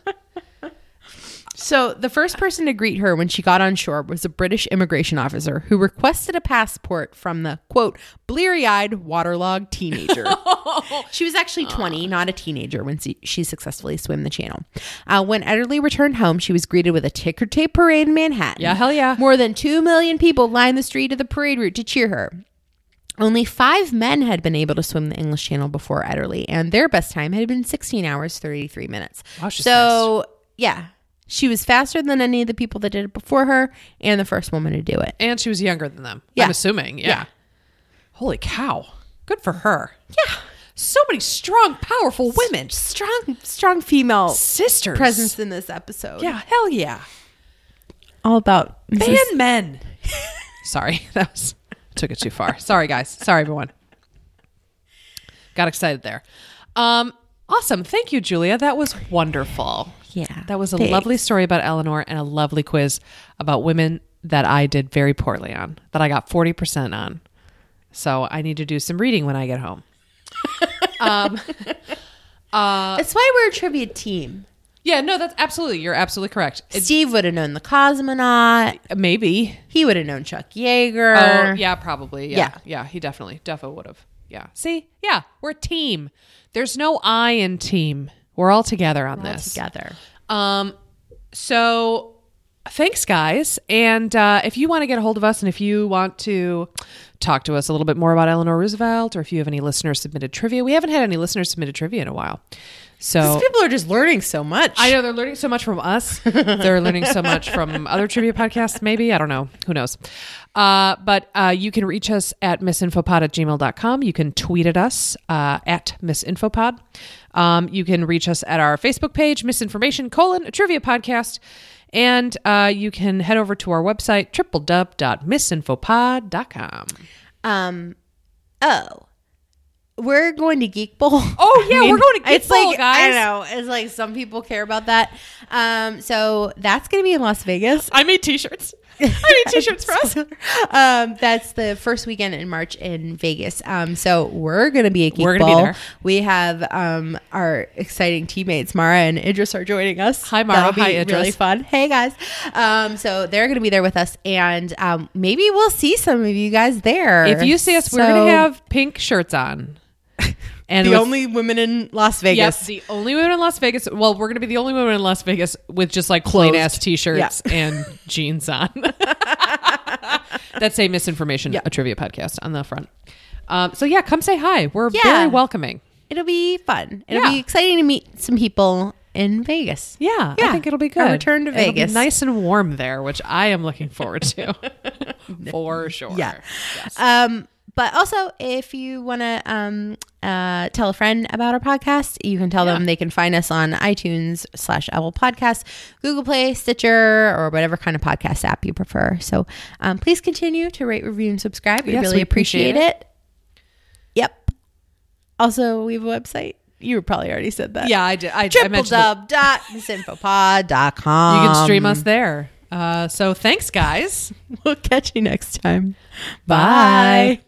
So, the first person to greet her when she got on shore was a British immigration officer who requested a passport from the quote, bleary eyed, waterlogged teenager. [LAUGHS] [LAUGHS] she was actually 20, not a teenager, when she, successfully swam the channel. Uh, when Ederle returned home, she was greeted with a ticker tape parade in Manhattan. Yeah, hell yeah. More than 2 million people lined the street of the parade route to cheer her. Only five men had been able to swim the English Channel before Ederle, and their best time had been 16 hours, 33 minutes. Wow, so, yeah, she was faster than any of the people that did it before her and the first woman to do it. And she was younger than them. Yeah. I'm assuming. Yeah. Yeah. Holy cow. Good for her. Yeah. So many strong, powerful women. Strong, strong female Sisters. presence in this episode. Yeah. Hell yeah. All about Mrs. And men. [LAUGHS] Sorry. [LAUGHS] That was took it too far. Sorry, guys. Sorry, everyone. Got excited there. Um, awesome. Thank you, Julia. That was wonderful. Yeah. That was a thanks. lovely story about Eleanor and a lovely quiz about women that I did very poorly on, that I got 40% on. So I need to do some reading when I get home. [LAUGHS] um, uh, That's why we're a trivia team. Yeah, no, that's absolutely. You're absolutely correct. It, Steve would have known the cosmonaut. maybe. He would have known Chuck Yeager. Oh, yeah, probably. Yeah. Yeah. Yeah, he definitely, defo would have. Yeah. See? Yeah, we're a team. There's no I in team. We're all together on All this. together. Um, so thanks, guys. And uh, if you want to get a hold of us and if you want to talk to us a little bit more about Eleanor Roosevelt or if you have any listener submitted trivia, we haven't had any listener submitted trivia in a while. So people are just learning so much. I know they're learning so much from us. [LAUGHS] they're learning so much from other trivia podcasts, maybe. I don't know. Who knows? Uh, but uh, you can reach us at misinfopod at gmail.com. You can tweet at us uh, at misinfopod. Um, you can reach us at our Facebook page, misinformation colon a trivia podcast. And uh, you can head over to our website, www.misinfopod.com. Um. Oh, we're going to Geek Bowl. Oh, yeah, [LAUGHS] we're going to Geek it's Bowl, like, guys. I know it's like some people care about that. Um. So that's going to be in Las Vegas. I made t shirts. I need t shirts for us. [LAUGHS] um, that's the first weekend in March in Vegas. Um, so we're gonna be at Geek We're gonna be there. We have um our exciting teammates Mara and Idris are joining us. Hi, Mara. That'll Hi, Idris. Really fun. Hey guys. Um, so they're gonna be there with us, and um, maybe we'll see some of you guys there. If you see us, we're going to have pink shirts on. [LAUGHS] And the with- only women in Las Vegas. Yes, the only women in Las Vegas. Well, we're going to be the only women in Las Vegas with just like plain ass t-shirts [LAUGHS] and jeans on. [LAUGHS] That's a misinformation, Yeah. a trivia podcast on the front. Um, so yeah, come say hi. We're Yeah. very welcoming. It'll be fun. It'll Yeah. be exciting to meet some people in Vegas. Yeah, Yeah. I think it'll be good. return to It'll be Vegas. nice and warm there, which I am looking forward to [LAUGHS] for sure. Yeah. Yes. Um, but also, if you want to um, uh, tell a friend about our podcast, you can tell them they can find us on iTunes slash Apple Podcasts, Google Play, Stitcher, or whatever kind of podcast app you prefer. So um, please continue to rate, review, and subscribe. We Yes, really we appreciate, appreciate it. Yep. Also, we have a website. You probably already said that. yeah, I did. I, I Triple mentioned dub dot misinfopod.com. You can stream us there. Uh, so thanks, guys. [LAUGHS] We'll catch you next time. Bye.